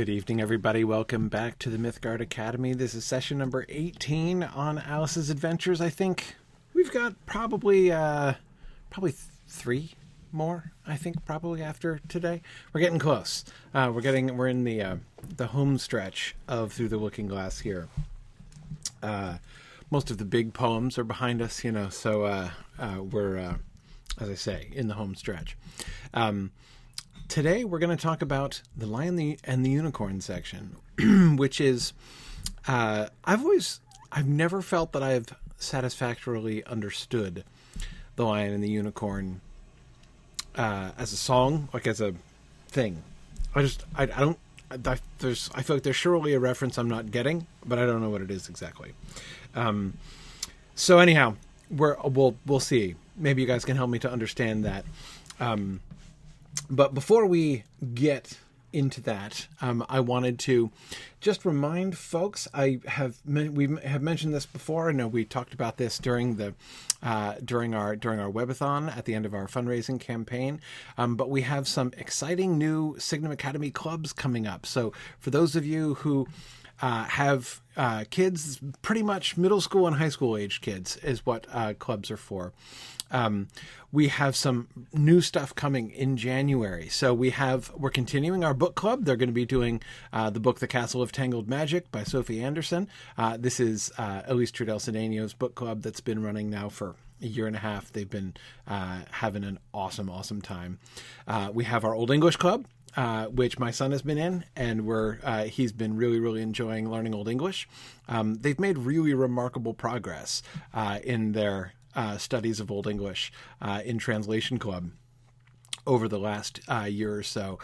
Good evening, everybody. Welcome back to the Mythgard Academy. This is session number 18 on Alice's Adventures. I think we've got probably uh, probably th- three more. I think probably after today. We're getting close. Uh, we're getting we're in the uh, the home stretch of Through the Looking Glass here. Uh, most of the big poems are behind us, you know. So uh, uh, we're, uh, as I say, in the home stretch. Um, today we're going to talk about the lion and the unicorn section which is uh, i've always i've never felt that i've satisfactorily understood the lion and the unicorn uh, as a song like as a thing. I just i, I don't I, there's i feel like there's surely a reference i'm not getting but i don't know what it is exactly. Um, so anyhow we're we'll we'll see. Maybe you guys can help me to understand that. Um, but before we get into that, um, I wanted to just remind folks. I have we have mentioned this before. I know we talked about this during the uh, during our during our webathon at the end of our fundraising campaign. Um, but we have some exciting new Signum Academy clubs coming up. So for those of you who uh, have uh, kids, pretty much middle school and high school age kids is what uh, clubs are for. Um, we have some new stuff coming in January. So we have we're continuing our book club. They're going to be doing uh, the book "The Castle of Tangled Magic" by Sophie Anderson. Uh, this is uh, Elise Trudel Cedeño's book club that's been running now for a year and a half. They've been uh, having an awesome, awesome time. Uh, we have our Old English club. Uh, which my son has been in, and we're uh, he's been really, really enjoying learning Old English. Um, they've made really remarkable progress uh, in their uh, studies of Old English uh, in Translation Club over the last uh, year or so.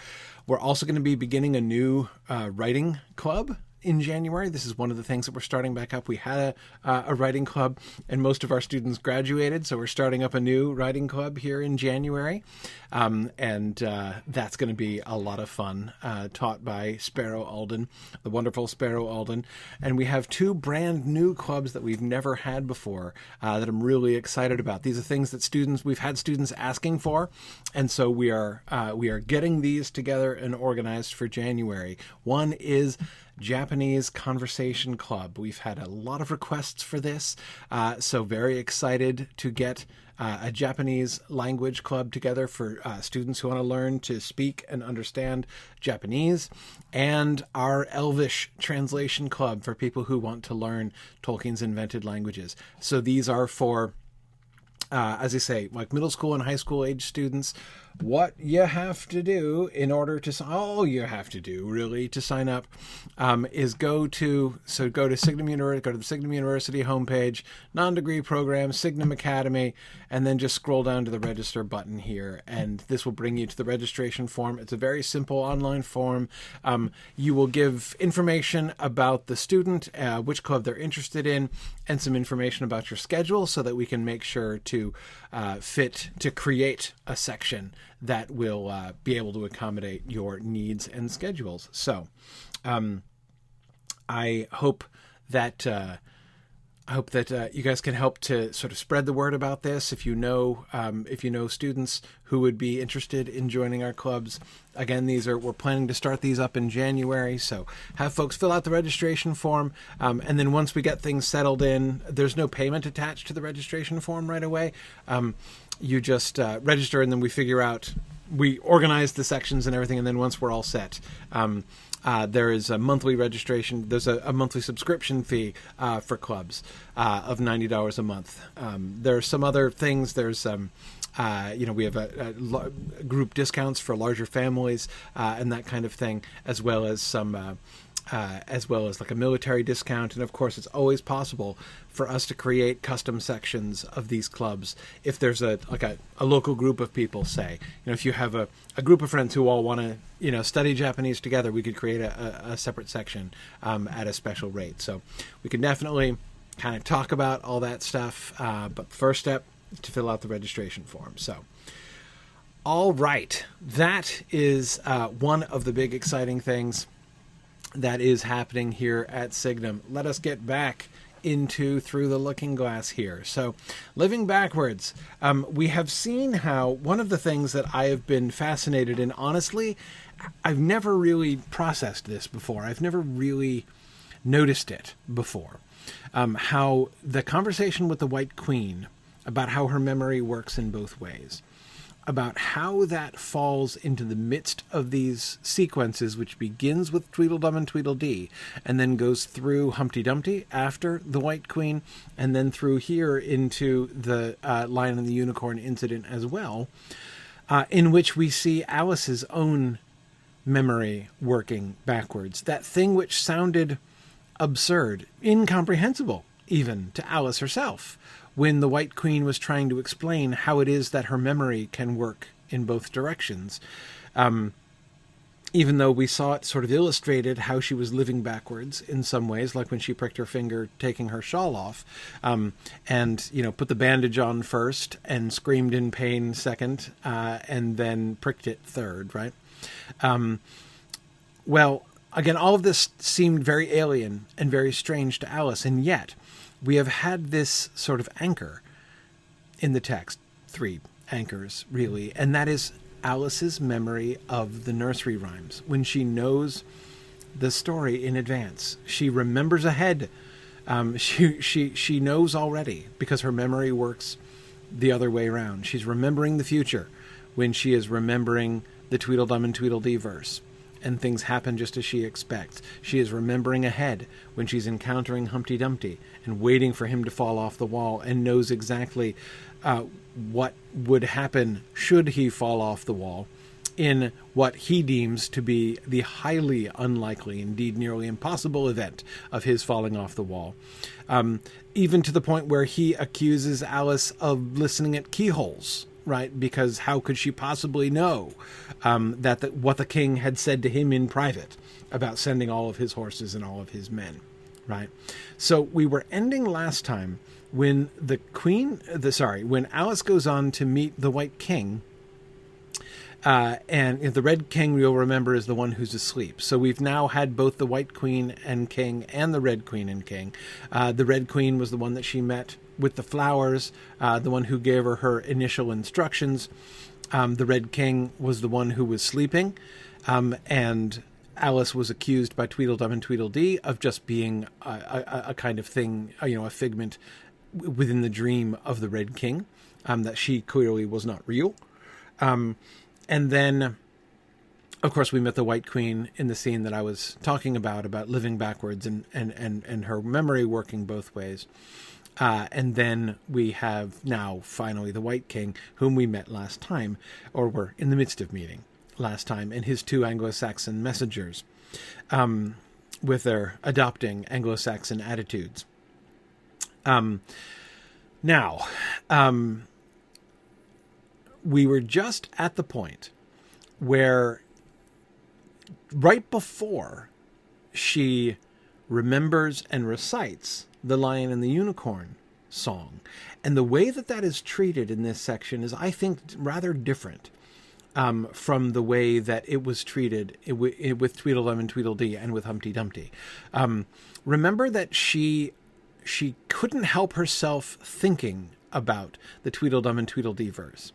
We're also going to be beginning a new uh, writing club in January. This is one of the things that we're starting back up. We had a, uh, a writing club, and most of our students graduated, so we're starting up a new writing club here in January, um, and uh, that's going to be a lot of fun. Uh, taught by Sparrow Alden, the wonderful Sparrow Alden, and we have two brand new clubs that we've never had before uh, that I'm really excited about. These are things that students we've had students asking for, and so we are uh, we are getting these together and organized for January. One is Japanese Conversation Club. We've had a lot of requests for this, uh, so very excited to get uh, a Japanese language club together for uh, students who want to learn to speak and understand Japanese, and our Elvish translation club for people who want to learn Tolkien's invented languages. So these are for uh, as I say, like middle school and high school age students what you have to do in order to all you have to do really to sign up um, is go to so go to Signum University go to the Signum University homepage non-degree program Signum Academy and then just scroll down to the register button here and this will bring you to the registration form. It's a very simple online form. Um, you will give information about the student uh, which club they're interested in and some information about your schedule so that we can make sure to uh, fit to create a section that will uh, be able to accommodate your needs and schedules. So, um, I hope that uh, I hope that uh, you guys can help to sort of spread the word about this. If you know, um, if you know students who would be interested in joining our clubs, again, these are we're planning to start these up in January. So have folks fill out the registration form, um, and then once we get things settled in, there's no payment attached to the registration form right away. Um, you just uh, register, and then we figure out we organize the sections and everything, and then once we're all set. Um, uh, there is a monthly registration. There's a, a monthly subscription fee uh, for clubs uh, of ninety dollars a month. Um, there are some other things. There's um, uh, you know, we have a, group discounts for larger families uh, and that kind of thing, as well as some uh, as well as like a military discount. And of course, it's always possible for us to create custom sections of these clubs if there's a like a, a local group of people. Say, you know, if you have a, a group of friends who all want to you know study Japanese together, we could create a, a, separate section um, at a special rate. So we can definitely kind of talk about all that stuff. Uh, but first step to fill out the registration form. So. All right, that is uh, one of the big exciting things that is happening here at Signum. Let us get back into through the looking glass here. So, living backwards, um, we have seen how one of the things that I have been fascinated in, honestly, I've never really processed this before. I've never really noticed it before. Um, how the conversation with the White Queen about how her memory works in both ways about how that falls into the midst of these sequences, which begins with Tweedledum and Tweedledee, and then goes through Humpty Dumpty after the White Queen, and then through here into the uh, Lion and the Unicorn incident as well, uh, in which we see Alice's own memory working backwards. That thing which sounded absurd, incomprehensible, even to Alice herself when the White Queen was trying to explain how it is that her memory can work in both directions. Um, even though we saw it sort of illustrated how she was living backwards in some ways, like when she pricked her finger taking her shawl off, um, and you know put the bandage on first and screamed in pain second, uh, and then pricked it third, right? Um, well, again, all of this seemed very alien and very strange to Alice, and yet we have had this sort of anchor in the text, three anchors really, and that is Alice's memory of the nursery rhymes when she knows the story in advance. She remembers ahead. Um, she she she knows already because her memory works the other way around. She's remembering the future when she is remembering the Tweedledum and Tweedledee verse and things happen just as she expects. She is remembering ahead when she's encountering Humpty Dumpty and waiting for him to fall off the wall and knows exactly uh, what would happen should he fall off the wall in what he deems to be the highly unlikely, indeed nearly impossible event of his falling off the wall. Um, even to the point where he accuses Alice of listening at keyholes right? Because how could she possibly know um, that the, what the king had said to him in private about sending all of his horses and all of his men, right? So we were ending last time when the queen, the sorry, when Alice goes on to meet the White King uh, and the Red King, you'll remember, is the one who's asleep. So we've now had both the White Queen and King and the Red Queen and King. Uh, the Red Queen was the one that she met with the flowers, uh, the one who gave her her initial instructions. Um, the Red King was the one who was sleeping, um, and Alice was accused by Tweedledum and Tweedledee of just being a, a, a kind of thing, you know, a figment within the dream of the Red King, um, that she clearly was not real. Um, and then of course we met the white queen in the scene that i was talking about about living backwards and and and, and her memory working both ways uh, and then we have now finally the white king whom we met last time or were in the midst of meeting last time and his two anglo-saxon messengers um, with their adopting anglo-saxon attitudes. Um, now um, we were just at the point where right before she remembers and recites the lion and the unicorn song and the way that that is treated in this section is i think rather different um, from the way that it was treated with Tweedledum and Tweedledee and with Humpty Dumpty. Um, remember that she she couldn't help herself thinking about the Tweedledum and Tweedledee verse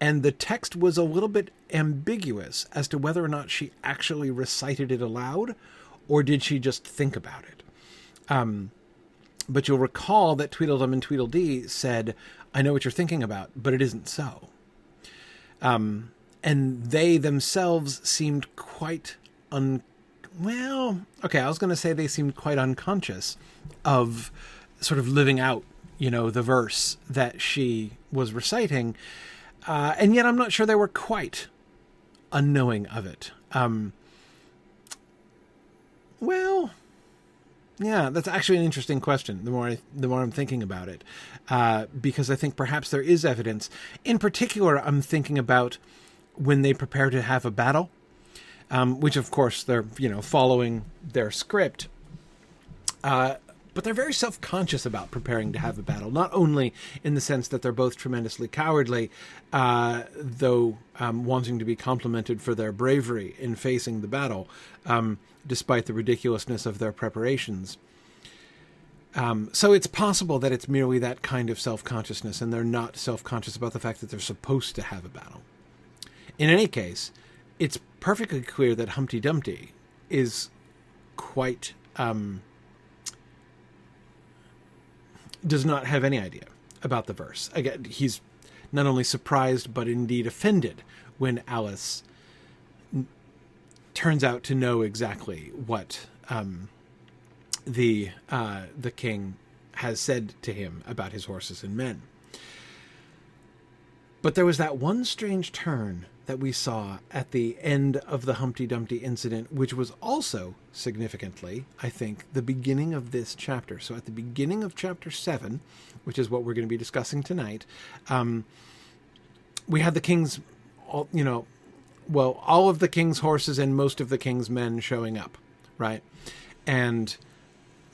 and the text was a little bit ambiguous as to whether or not she actually recited it aloud or did she just think about it. Um, but you'll recall that Tweedledum and Tweedledee said, I know what you're thinking about, but it isn't so. Um, and they themselves seemed quite un. Well, okay, I was going to say they seemed quite unconscious of sort of living out, you know, the verse that she was reciting uh, and yet I'm not sure they were quite unknowing of it. Um, Well, yeah, that's actually an interesting question. The more I, the more I'm thinking about it, uh, because I think perhaps there is evidence. In particular, I'm thinking about when they prepare to have a battle, um, which of course they're you know following their script. Uh, but they're very self conscious about preparing to have a battle, not only in the sense that they're both tremendously cowardly, uh, though um, wanting to be complimented for their bravery in facing the battle, um, despite the ridiculousness of their preparations. Um, so it's possible that it's merely that kind of self consciousness, and they're not self conscious about the fact that they're supposed to have a battle. In any case, it's perfectly clear that Humpty Dumpty is quite um, does not have any idea about the verse. Again, he's not only surprised but indeed offended when Alice n- turns out to know exactly what um, the uh, the king has said to him about his horses and men. But there was that one strange turn that we saw at the end of the Humpty Dumpty incident, which was also significantly, I think, the beginning of this chapter. So at the beginning of chapter seven, which is what we're going to be discussing tonight, um, we had the king's, you know, well, all of the king's horses and most of the king's men showing up, right? And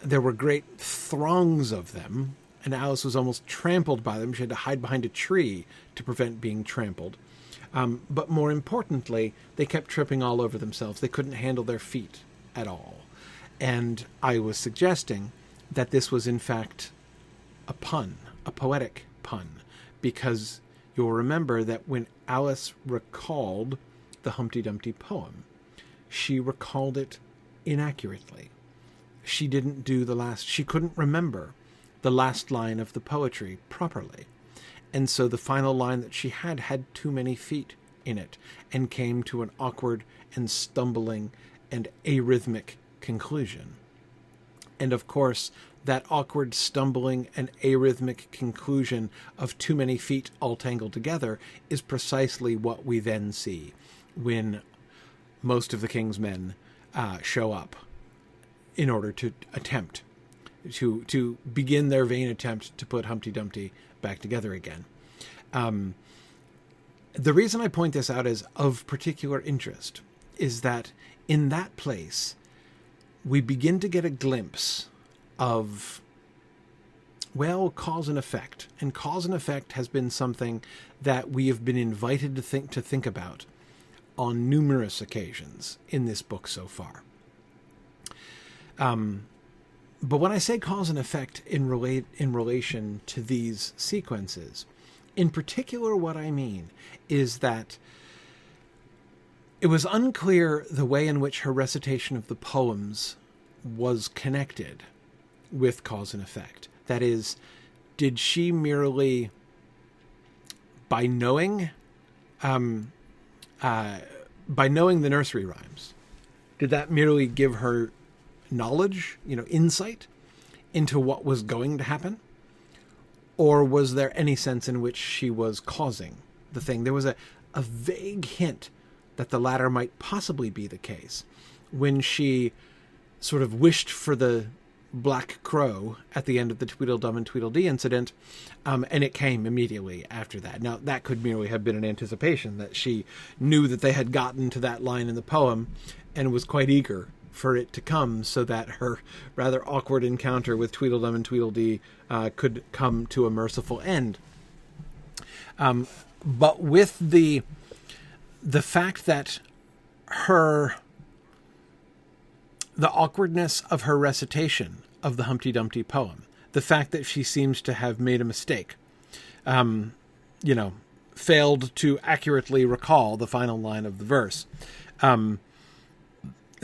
there were great throngs of them, and Alice was almost trampled by them. She had to hide behind a tree to prevent being trampled. Um, but more importantly, they kept tripping all over themselves. They couldn't handle their feet at all. And I was suggesting that this was, in fact, a pun, a poetic pun, because you'll remember that when Alice recalled the Humpty Dumpty poem, she recalled it inaccurately. She didn't do the last, she couldn't remember the last line of the poetry properly. And so the final line that she had had too many feet in it and came to an awkward and stumbling and arrhythmic conclusion. And of course, that awkward, stumbling, and arrhythmic conclusion of too many feet all tangled together is precisely what we then see when most of the king's men uh, show up in order to attempt to to begin their vain attempt to put Humpty Dumpty back together again. Um, the reason I point this out as of particular interest is that in that place, we begin to get a glimpse of, well, cause and effect. And cause and effect has been something that we have been invited to think to think about on numerous occasions in this book so far. Um, but when I say cause and effect in relate in relation to these sequences, in particular, what I mean is that it was unclear the way in which her recitation of the poems was connected with cause and effect. That is, did she merely, by knowing, um, uh, by knowing the nursery rhymes, did that merely give her knowledge, you know, insight into what was going to happen? Or was there any sense in which she was causing the thing? There was a, a vague hint that the latter might possibly be the case when she sort of wished for the black crow at the end of the Tweedledum and Tweedledee incident, um, and it came immediately after that. Now, that could merely have been an anticipation that she knew that they had gotten to that line in the poem and was quite eager for it to come so that her rather awkward encounter with Tweedledum and Tweedledee uh, could come to a merciful end. Um, but with the the fact that her the awkwardness of her recitation of the Humpty Dumpty poem, the fact that she seems to have made a mistake, um, you know, failed to accurately recall the final line of the verse. Um,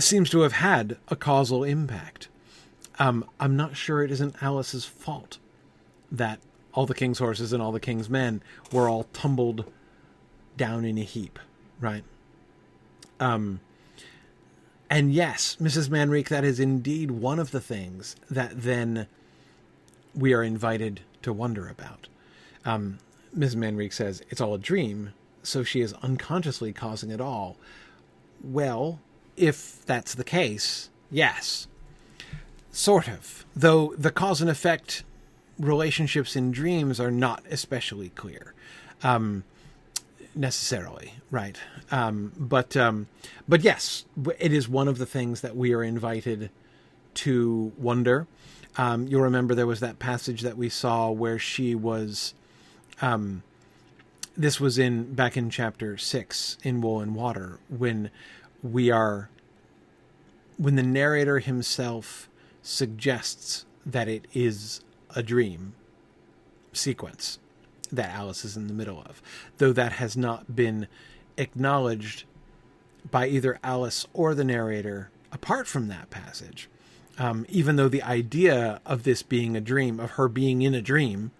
seems to have had a causal impact. Um, I'm not sure it isn't Alice's fault that all the king's horses and all the king's men were all tumbled down in a heap, right? Um, and yes, Mrs. Manrique, that is indeed one of the things that then we are invited to wonder about. Um, Mrs. Manrique says it's all a dream, so she is unconsciously causing it all. Well, if that's the case, Yes. Sort of. Though the cause and effect relationships in dreams are not especially clear. Um, necessarily, right? Um, but um, but yes, it is one of the things that we are invited to wonder. Um, you'll remember there was that passage that we saw where she was. Um, this was in back in chapter six in Wool and Water when we are when the narrator himself suggests that it is a dream sequence that Alice is in the middle of, though that has not been acknowledged by either Alice or the narrator apart from that passage. Um, even though the idea of this being a dream, of her being in a dream,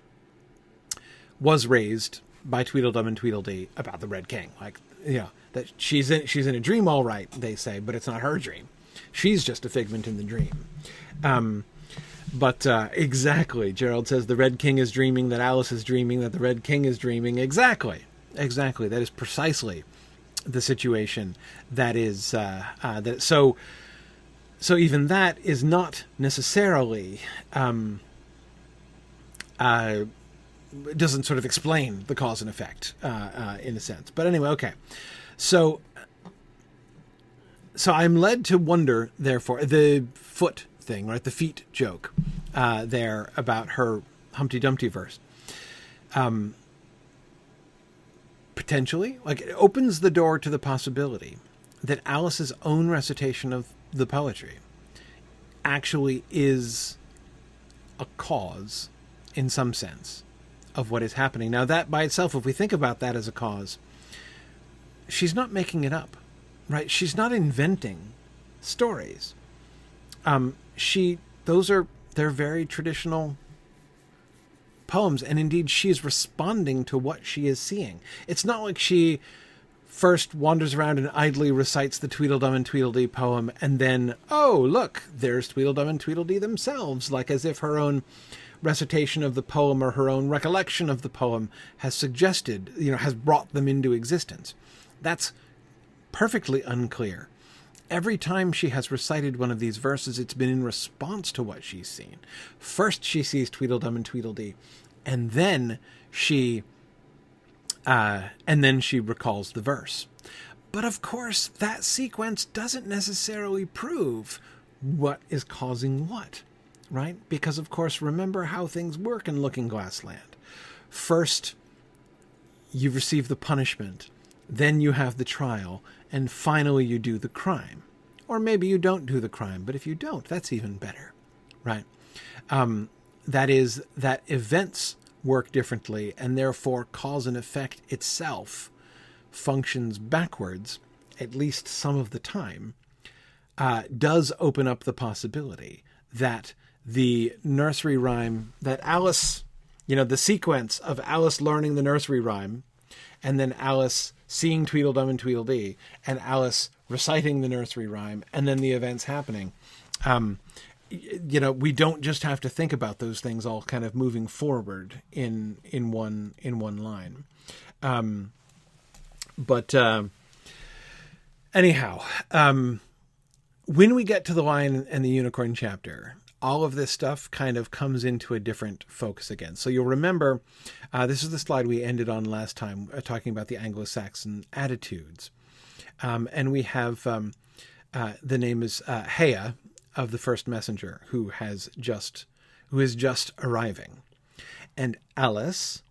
was raised by Tweedledum and Tweedledee about the Red King. Like, know, that she's in she's in a dream, all right, they say, but it's not her dream. She's just a figment in the dream. Um, but uh, exactly, Gerald says the Red King is dreaming, that Alice is dreaming, that the Red King is dreaming. Exactly, exactly. That is precisely the situation. That is uh, uh, that. So, so even that is not necessarily um, uh, doesn't sort of explain the cause and effect uh, uh, in a sense. But anyway, okay. So, so I'm led to wonder, therefore, the foot thing, right? The feet joke uh, there about her Humpty Dumpty verse. Um, potentially, like it opens the door to the possibility that Alice's own recitation of the poetry actually is a cause, in some sense, of what is happening. Now, that by itself, if we think about that as a cause, she's not making it up, right? She's not inventing stories. Um, she those are they're very traditional poems and indeed she's responding to what she is seeing it's not like she first wanders around and idly recites the tweedledum and tweedledee poem and then oh look there's tweedledum and tweedledee themselves like as if her own recitation of the poem or her own recollection of the poem has suggested you know has brought them into existence that's perfectly unclear every time she has recited one of these verses, it's been in response to what she's seen. First, she sees Tweedledum and Tweedledee, and then she, uh, and then she recalls the verse. But of course, that sequence doesn't necessarily prove what is causing what, right? Because of course, remember how things work in Looking Glass Land. First, you receive the punishment, then you have the trial, and finally you do the crime. Or maybe you don't do the crime, but if you don't, that's even better, right? Um, that is, that events work differently, and therefore cause and effect itself functions backwards, at least some of the time, uh, does open up the possibility that the nursery rhyme, that Alice, you know, the sequence of Alice learning the nursery rhyme, and then Alice seeing Tweedledum and Tweedledee, and Alice reciting the nursery rhyme, and then the events happening. Um, you know, we don't just have to think about those things all kind of moving forward in in one in one line. Um, but uh, anyhow, um, when we get to the lion and the unicorn chapter, all of this stuff kind of comes into a different focus again. So you'll remember uh, this is the slide we ended on last time, uh, talking about the Anglo Saxon attitudes. Um, and we have um, uh, the name is uh, Haigha of the first messenger who has just who is just arriving, and Alice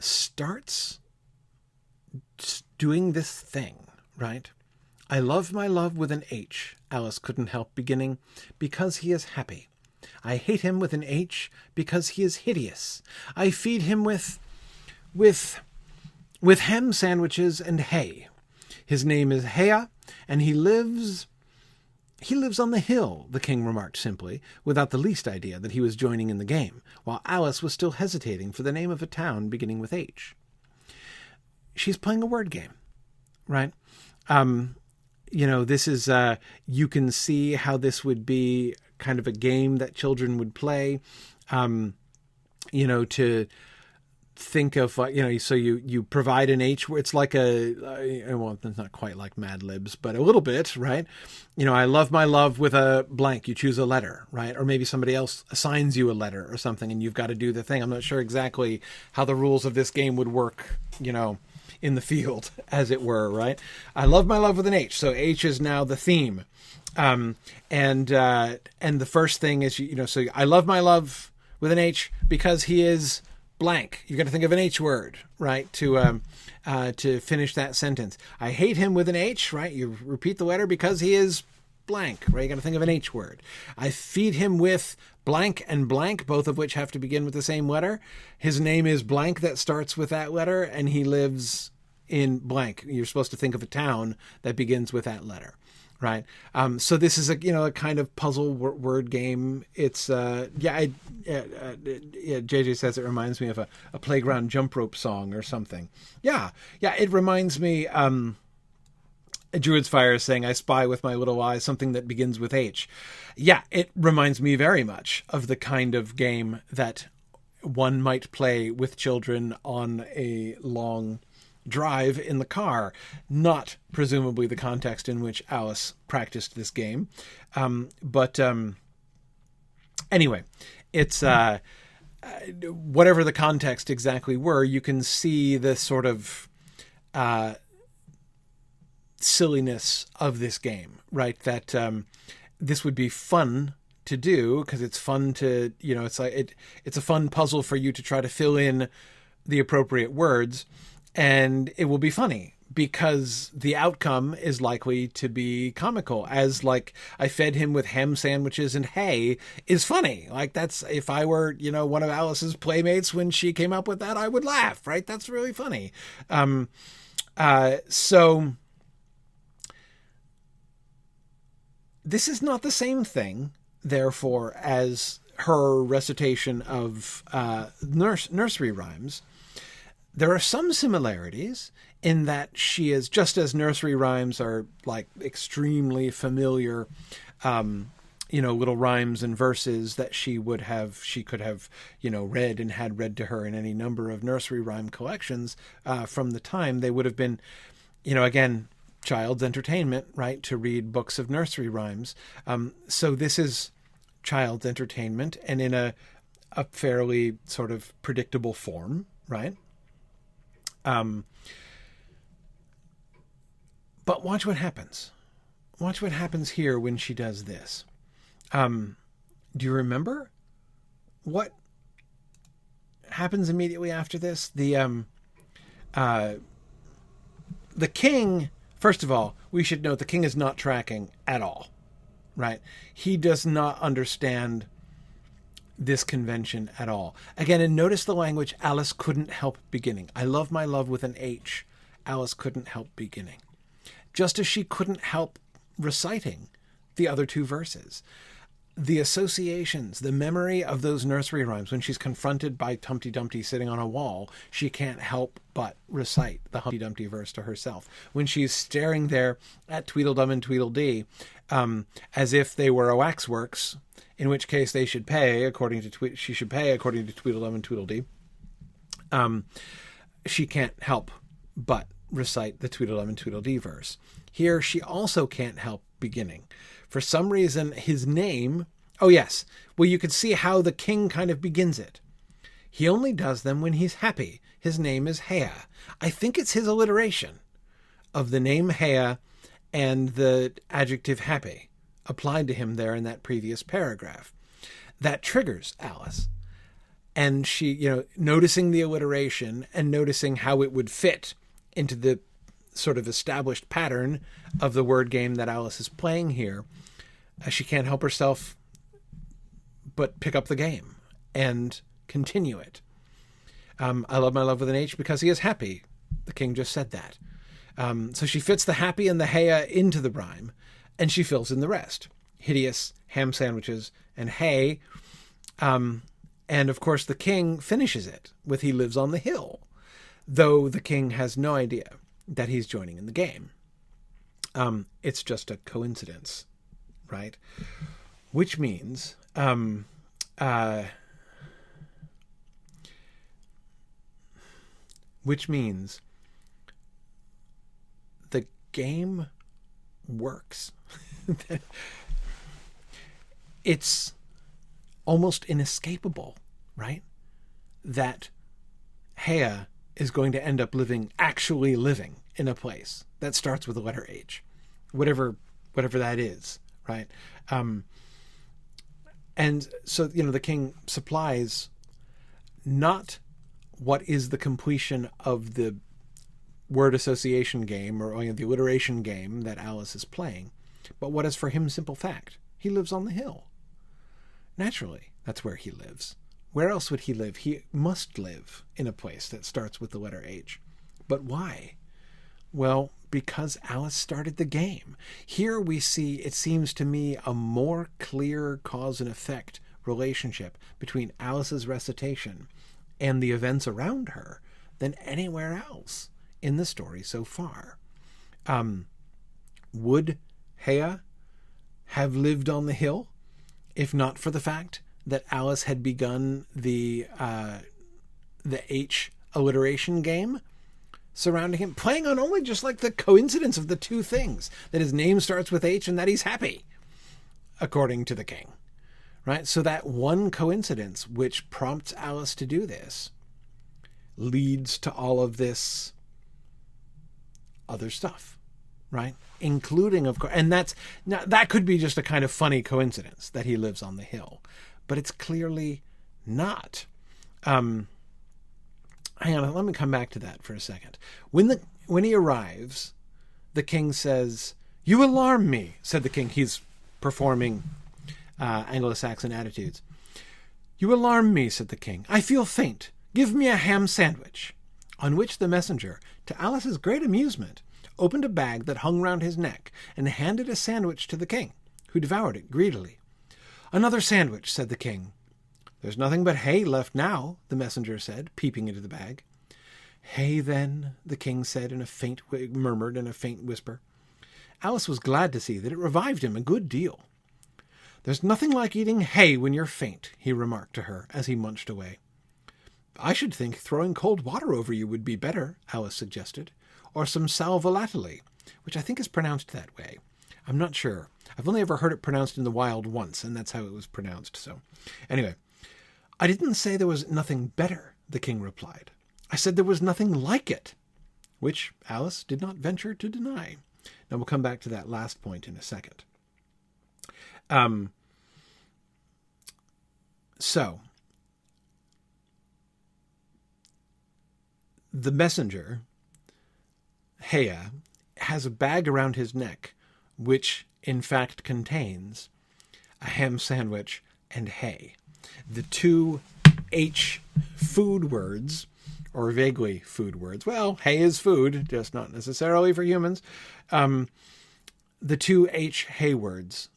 starts doing this thing right. I love my love with an H, Alice couldn't help beginning, because he is happy. I hate him with an H because he is hideous. I feed him with with with ham sandwiches and hay. His name is Haigha, and he lives he lives on the hill, the king remarked simply, without the least idea that he was joining in the game, while Alice was still hesitating for the name of a town beginning with H. She's playing a word game, right? Um, you know, this is, uh, you can see how this would be kind of a game that children would play, um, you know, to think of you know so you you provide an h where it's like a uh, well it's not quite like mad libs but a little bit right? You know i love my love with a blank you choose a letter right? Or maybe somebody else assigns you a letter or something and you've got to do the thing. I'm not sure exactly how the rules of this game would work you know in the field as it were right i love my love with an h so h is now the theme um and uh and the first thing is you know so i love my love with an h because he is blank. You're going to think of an H word, right? To um, uh, to finish that sentence. I hate him with an H, right? You repeat the letter because he is blank, right? You're going to think of an H word. I feed him with blank and blank, both of which have to begin with the same letter. His name is blank that starts with that letter, and he lives in blank. You're supposed to think of a town that begins with that letter right? Um, so this is a you know a kind of puzzle word game. It's uh, yeah, I, uh, yeah, JJ says it reminds me of a, a, playground jump rope song or something. Yeah, yeah, it reminds me. Um, Druid's Fire is saying, I spy with my little eyes something that begins with H. Yeah, it reminds me very much of the kind of game that one might play with children on a long drive in the car, not presumably the context in which Alice practiced this game. Um, but um, anyway, it's uh, uh, whatever the context exactly were, you can see the sort of uh, silliness of this game, right? That um, this would be fun to do because it's fun to you know it's like it it's a fun puzzle for you to try to fill in the appropriate words and it will be funny because the outcome is likely to be comical as like i fed him with ham sandwiches and hay is funny. Like that's if i were you know one of alice's playmates when she came up with that i would laugh right? That's really funny. Um uh so this is not the same thing therefore as her recitation of uh nurse, nursery rhymes there are some similarities in that she is just as nursery rhymes are like extremely familiar um, you know little rhymes and verses that she would have she could have you know read and had read to her in any number of nursery rhyme collections uh, from the time they would have been you know again child's entertainment right to read books of nursery rhymes. Um, so this is child's entertainment and in a a fairly sort of predictable form right um, but watch what happens. Watch what happens here when she does this. Um, do you remember what happens immediately after this? The um, uh, the king. First of all, we should note the king is not tracking at all, right? He does not understand this convention at all. Again, and notice the language Alice couldn't help beginning. I love my love with an H. Alice couldn't help beginning. Just as she couldn't help reciting the other two verses. The associations, the memory of those nursery rhymes when she's confronted by Humpty Dumpty sitting on a wall, she can't help but recite the Humpty Dumpty verse to herself. When she's staring there at Tweedledum and Tweedledee, um, as if they were a waxworks, in which case they should pay according to Tweed- she should pay according to Tweedledum and Tweedledee. Um, she can't help but recite the Tweedledum and Tweedledee verse. Here, she also can't help beginning. For some reason, his name. Oh yes, well you could see how the king kind of begins it. He only does them when he's happy. His name is Haigha. I think it's his alliteration of the name Haigha and the adjective happy applied to him there in that previous paragraph. That triggers Alice. And she, you know, noticing the alliteration and noticing how it would fit into the sort of established pattern of the word game that Alice is playing here, uh, she can't help herself but pick up the game and continue it. Um, I love my love with an H because he is happy. The king just said that. Um, so she fits the happy and the Haigha into the rhyme and she fills in the rest. Hideous ham sandwiches and hay. Um, and of course, the king finishes it with He Lives on the Hill, though the king has no idea that he's joining in the game. Um, it's just a coincidence, right? Which means, um, uh, which means the game works. it's almost inescapable, right? That Haigha is going to end up living, actually living in a place that starts with the letter H, whatever whatever that is, right? Um, and so you know the king supplies not what is the completion of the word association game or you know, the alliteration game that Alice is playing, but what is for him simple fact. He lives on the hill. Naturally, that's where he lives. Where else would he live? He must live in a place that starts with the letter H. But why? Well, because Alice started the game. Here we see, it seems to me, a more clear cause and effect relationship between Alice's recitation and the events around her than anywhere else in the story so far. Um, would Haigha have lived on the hill if not for the fact that Alice had begun the uh, the H alliteration game surrounding him, playing on only just like the coincidence of the two things that his name starts with H and that he's happy, according to the king. Right? So that one coincidence which prompts Alice to do this leads to all of this other stuff, right? Including, of course, and that's now that could be just a kind of funny coincidence that he lives on the hill, but it's clearly not. Um, hang on, let me come back to that for a second. When the when he arrives, the king says, "You alarm me," said the king. He's performing uh, Anglo-Saxon attitudes. "You alarm me," said the king. "I feel faint. Give me a ham sandwich." On which the messenger, to Alice's great amusement, opened a bag that hung round his neck and handed a sandwich to the king, who devoured it greedily. Another sandwich, said the king. There's nothing but hay left now, the messenger said, peeping into the bag. Hay, then, the king said in a faint murmured in a faint whisper. Alice was glad to see that it revived him a good deal. There's nothing like eating hay when you're faint, he remarked to her as he munched away. I should think throwing cold water over you would be better, Alice suggested, or some sal volatile, which I think is pronounced that way. I'm not sure. I've only ever heard it pronounced in the wild once, and that's how it was pronounced. So, anyway, I didn't say there was nothing better, the king replied. I said there was nothing like it, which Alice did not venture to deny. Now we'll come back to that last point in a second. Um, so, the messenger, Haigha, has a bag around his neck, which in fact contains a ham sandwich and hay the two H food words, or vaguely food words. Well, hay is food, just not necessarily for humans. Um, the two H hay words,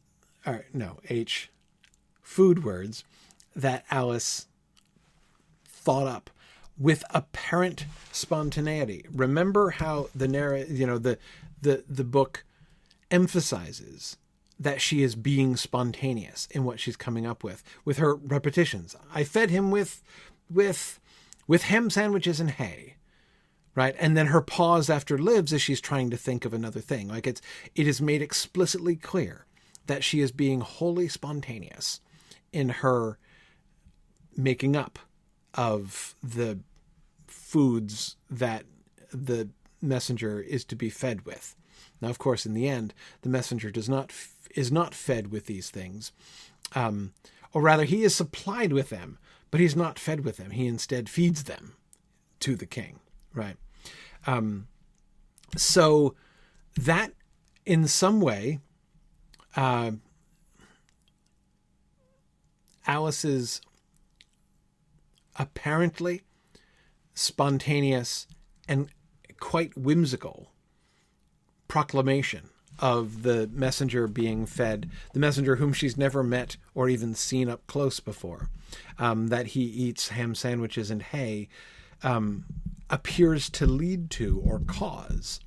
or no, H food words that Alice thought up with apparent spontaneity. Remember how the narrative, you know, the the the book emphasizes that she is being spontaneous in what she's coming up with with her repetitions. I fed him with with with ham sandwiches and hay. Right? And then her pause after lives as she's trying to think of another thing. Like it's it is made explicitly clear that she is being wholly spontaneous in her making up of the foods that the messenger is to be fed with. Now, of course, in the end, the messenger does not is not fed with these things, um, or rather, he is supplied with them, but he's not fed with them. He instead feeds them to the king, right? Um, so that, in some way, uh, Alice's apparently spontaneous and quite whimsical proclamation of the messenger being fed, the messenger whom she's never met or even seen up close before, um, that he eats ham sandwiches and hay, um, appears to lead to or cause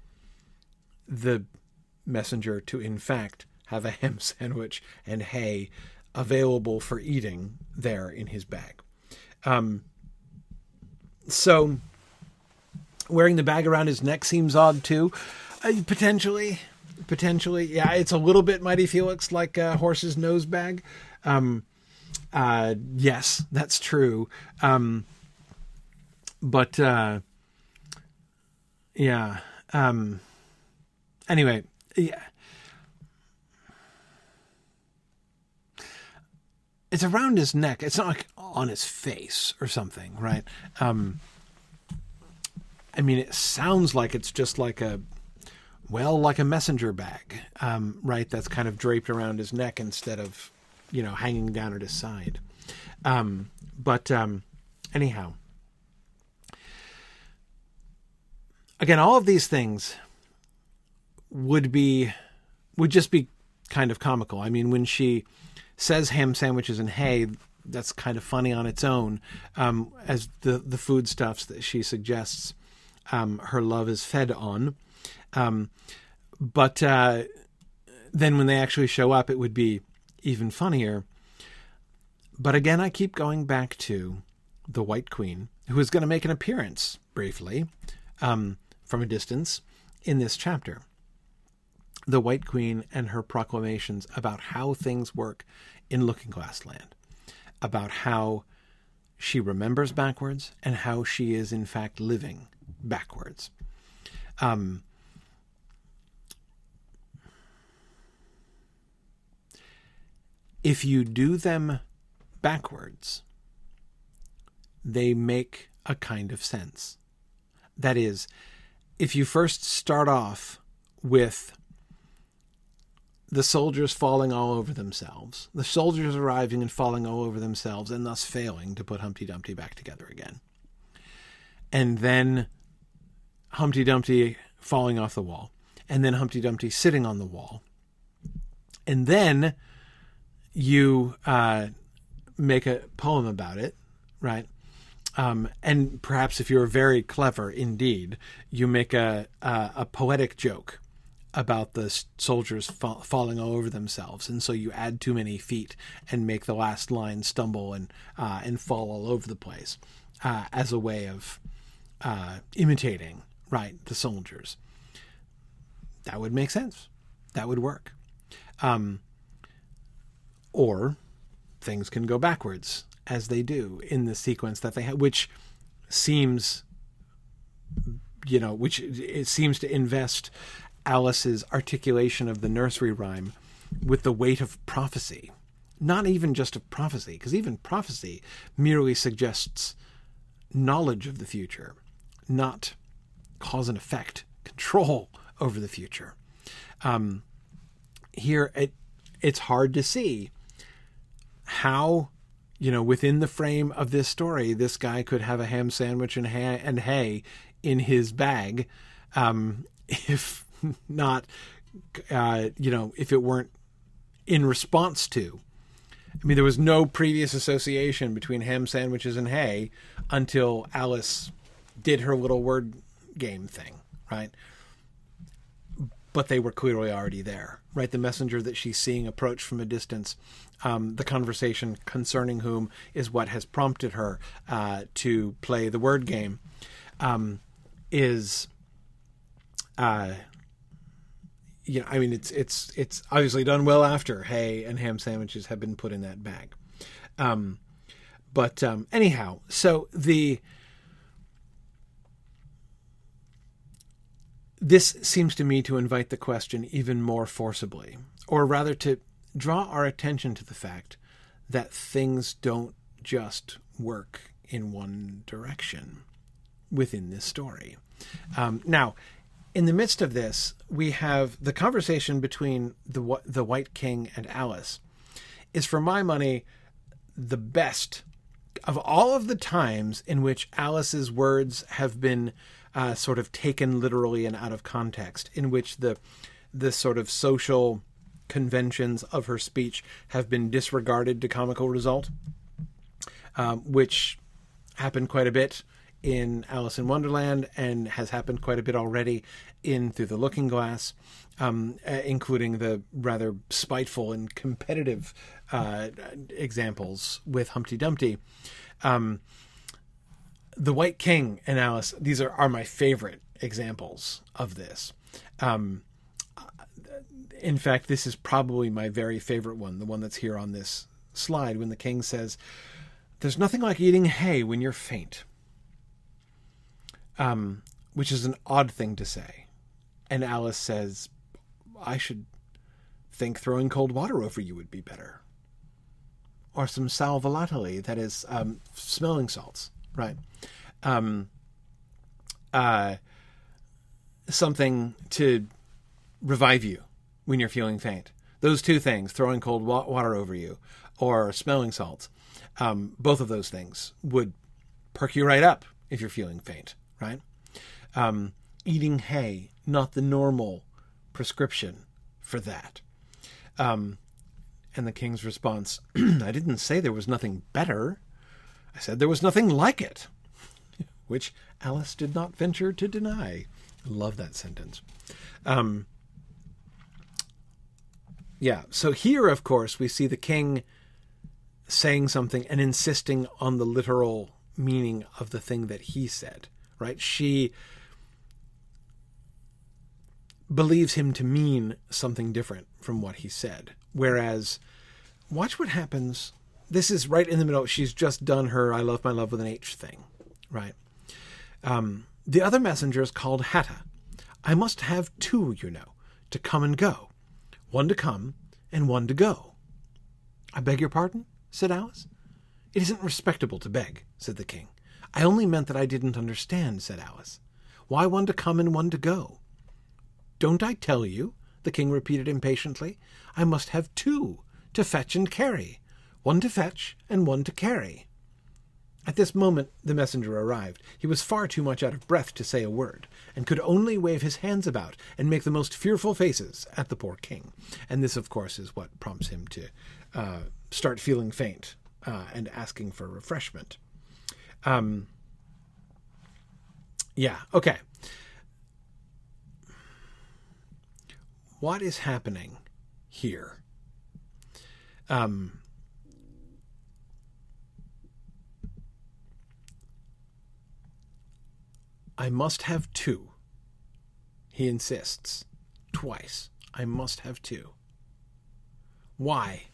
the messenger to, in fact, have a ham sandwich and hay available for eating there in his bag. Um, so Wearing the bag around his neck seems odd too. Uh, potentially, potentially, yeah. It's a little bit Mighty Felix like a horse's nose bag. Um, uh, yes, that's true. Um, but uh, yeah. Um, anyway, yeah. It's around his neck. It's not like on his face or something, right? Um, I mean, it sounds like it's just like a, well, like a messenger bag, um, right? That's kind of draped around his neck instead of, you know, hanging down at his side. Um, but um, anyhow, again, all of these things would be would just be kind of comical. I mean, when she says ham sandwiches and hay, that's kind of funny on its own. Um, as the the foodstuffs that she suggests, um, her love is fed on. Um, but uh, then when they actually show up, it would be even funnier. But again, I keep going back to the White Queen, who is going to make an appearance briefly um, from a distance in this chapter. The White Queen and her proclamations about how things work in Looking Glass Land, about how she remembers backwards and how she is, in fact, living backwards. Um, if you do them backwards, they make a kind of sense. That is, if you first start off with the soldiers falling all over themselves, the soldiers arriving and falling all over themselves, and thus failing to put Humpty Dumpty back together again. And then Humpty Dumpty falling off the wall, and then Humpty Dumpty sitting on the wall. And then you uh, make a poem about it, right? Um, and perhaps if you're very clever indeed, you make a a, a poetic joke about the soldiers fa- falling all over themselves, and so you add too many feet and make the last line stumble and uh, and fall all over the place uh, as a way of uh, imitating right the soldiers. That would make sense. That would work. Um, or things can go backwards as they do in the sequence that they have, which seems, you know, which it seems to invest Alice's articulation of the nursery rhyme with the weight of prophecy. Not even just of prophecy, because even prophecy merely suggests knowledge of the future, not cause and effect, control over the future. Um, here, it, it's hard to see how you know within the frame of this story this guy could have a ham sandwich and hay, and hay in his bag um, if not uh, you know if it weren't in response to I mean there was no previous association between ham sandwiches and hay until Alice did her little word game thing right but they were clearly already there, right? The messenger that she's seeing approach from a distance, um, the conversation concerning whom is what has prompted her uh, to play the word game, um, is, uh, you know, I mean, it's it's it's obviously done well after hay and ham sandwiches have been put in that bag, um, but um, anyhow, so the This seems to me to invite the question even more forcibly, or rather to draw our attention to the fact that things don't just work in one direction within this story. Um, now, in the midst of this, we have the conversation between the the White King and Alice. Is for my money the best of all of the times in which Alice's words have been uh, sort of taken literally and out of context, in which the the sort of social conventions of her speech have been disregarded to comical result, um, which happened quite a bit in Alice in Wonderland and has happened quite a bit already in Through the Looking Glass, um, uh, including the rather spiteful and competitive uh, examples with Humpty Dumpty. Um, the White King and Alice, these are, are my favorite examples of this. Um, in fact, this is probably my very favorite one, the one that's here on this slide, when the king says, There's nothing like eating hay when you're faint. Um, which is an odd thing to say. And Alice says, I should think throwing cold water over you would be better. Or some sal volatile, that is um, smelling salts, right? Um, uh, something to revive you when you're feeling faint. Those two things, throwing cold wa- water over you or smelling salts, um, both of those things would perk you right up if you're feeling faint, right? Um, eating hay, not the normal prescription for that. Um, and the king's response I didn't say there was nothing better. I said there was nothing like it, which Alice did not venture to deny. Love that sentence. Um, yeah, so here, of course, we see the king saying something and insisting on the literal meaning of the thing that he said, right? She believes him to mean something different from what he said. Whereas, watch what happens. This is right in the middle. She's just done her I love my love with an H thing, right? Um, the other messenger is called Hatta. I must have two, you know, to come and go. One to come and one to go. I beg your pardon? said Alice. It isn't respectable to beg, said the king. I only meant that I didn't understand, said Alice. Why one to come and one to go? Don't I tell you? the king repeated impatiently. I must have two to fetch and carry. One to fetch and one to carry. At this moment the messenger arrived. He was far too much out of breath to say a word, and could only wave his hands about and make the most fearful faces at the poor king. And this, of course, is what prompts him to uh, start feeling faint uh, and asking for refreshment. Um, yeah, okay. what is happening here? Um, I must have two. He insists. Twice. I must have two. Why?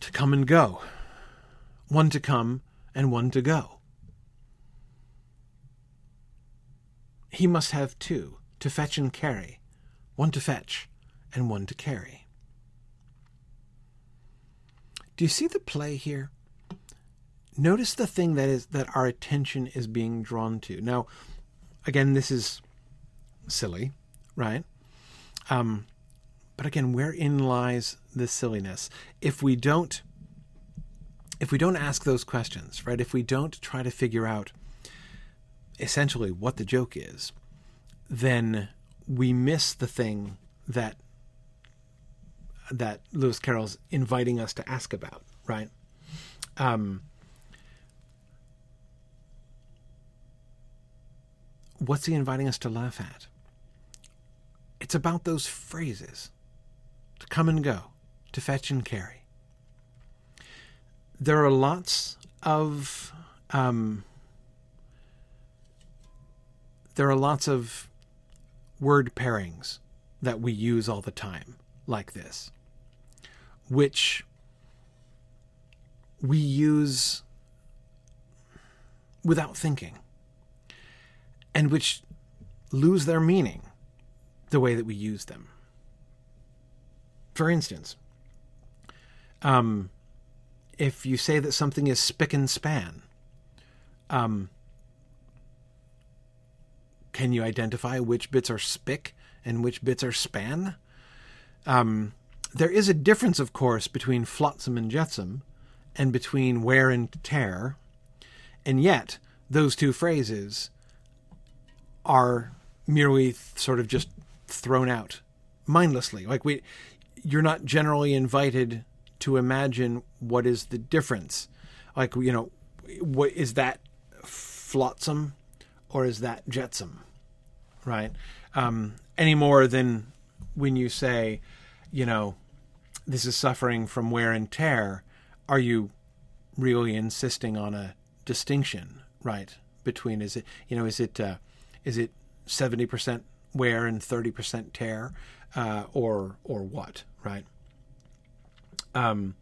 To come and go. One to come and one to go. He must have two to fetch and carry one to fetch and one to carry. Do you see the play here? Notice the thing that is that our attention is being drawn to. Now, again, this is silly, right? Um, but again, wherein lies the silliness? If we don't if we don't ask those questions, right? If we don't try to figure out essentially what the joke is, then we miss the thing that that Lewis Carroll's inviting us to ask about, right? Um, what's he inviting us to laugh at? It's about those phrases to come and go, to fetch and carry. There are lots of um, there are lots of word pairings that we use all the time, like this, which we use without thinking, and which lose their meaning the way that we use them. For instance, um, if you say that something is spick and span, um, can you identify which bits are spick and which bits are span? Um, there is a difference, of course, between flotsam and jetsam and between wear and tear, and yet those two phrases are merely sort of just thrown out mindlessly. Like we, you're not generally invited to imagine what is the difference. Like you know, what is that flotsam or is that jetsam? Right? Um, any more than when you say, you know, this is suffering from wear and tear, are you really insisting on a distinction right? Between is it you know is it uh, is it seventy percent wear and thirty percent tear, uh, or or what, right? Um,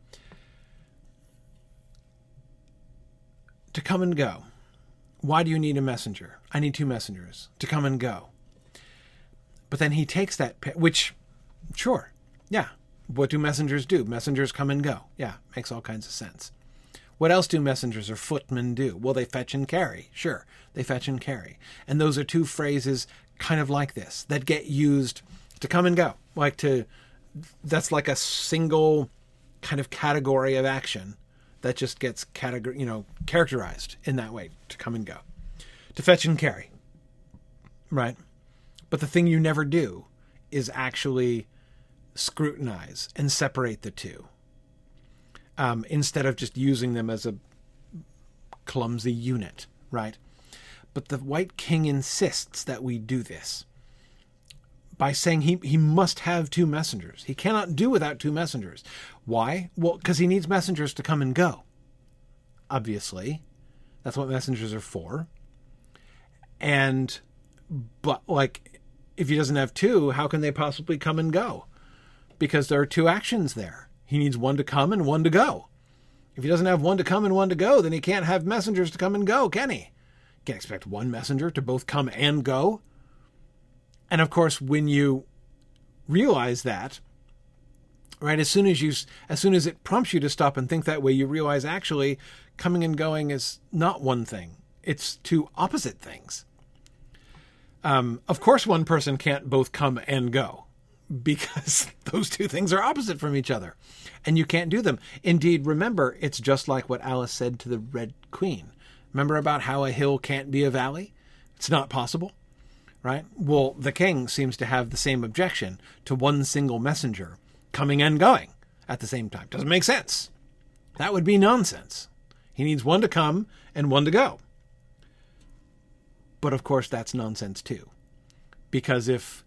to come and go. Why do you need a messenger? I need two messengers to come and go. But then he takes that, which, sure, yeah. What do messengers do? Messengers come and go. Yeah, makes all kinds of sense. What else do messengers or footmen do? Well, they fetch and carry. Sure, they fetch and carry. And those are two phrases kind of like this that get used to come and go. Like to, that's like a single kind of category of action that just gets categor- you know, characterized in that way to come and go. To fetch and carry. Right? But the thing you never do is actually scrutinize and separate the two um, instead of just using them as a clumsy unit, right? But the White King insists that we do this by saying he, he must have two messengers. He cannot do without two messengers. Why? Well, because he needs messengers to come and go. Obviously. That's what messengers are for. And, but like, if he doesn't have two, how can they possibly come and go? Because there are two actions there. He needs one to come and one to go. If he doesn't have one to come and one to go, then he can't have messengers to come and go, can he? Can't expect one messenger to both come and go. And of course, when you realize that, right, as soon as you, as soon as it prompts you to stop and think that way, you realize actually coming and going is not one thing; it's two opposite things. Um, of course, one person can't both come and go because those two things are opposite from each other, and you can't do them. Indeed, remember, it's just like what Alice said to the Red Queen. Remember about how a hill can't be a valley? It's not possible right? Well, the king seems to have the same objection to one single messenger coming and going at the same time. Doesn't make sense. That would be nonsense. He needs one to come and one to go. But of course, that's nonsense too. Because if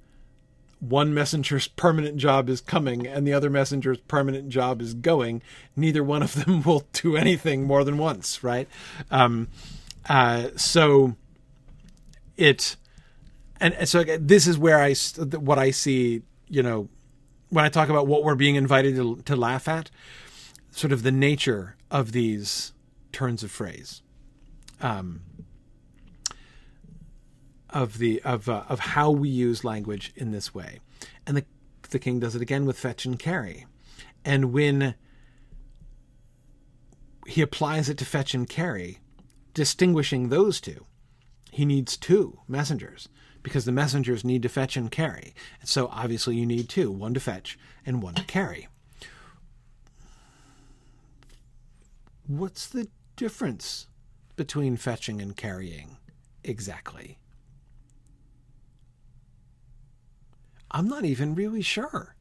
one messenger's permanent job is coming and the other messenger's permanent job is going, neither one of them will do anything more than once, right? Um, uh, so it and so this is where I what I see, you know, when I talk about what we're being invited to, to laugh at, sort of the nature of these turns of phrase, um, of the of uh, of how we use language in this way, and the the king does it again with fetch and carry, and when he applies it to fetch and carry, distinguishing those two, he needs two messengers because the messengers need to fetch and carry. And so obviously you need two one to fetch and one to carry. What's the difference between fetching and carrying exactly? I'm not even really sure.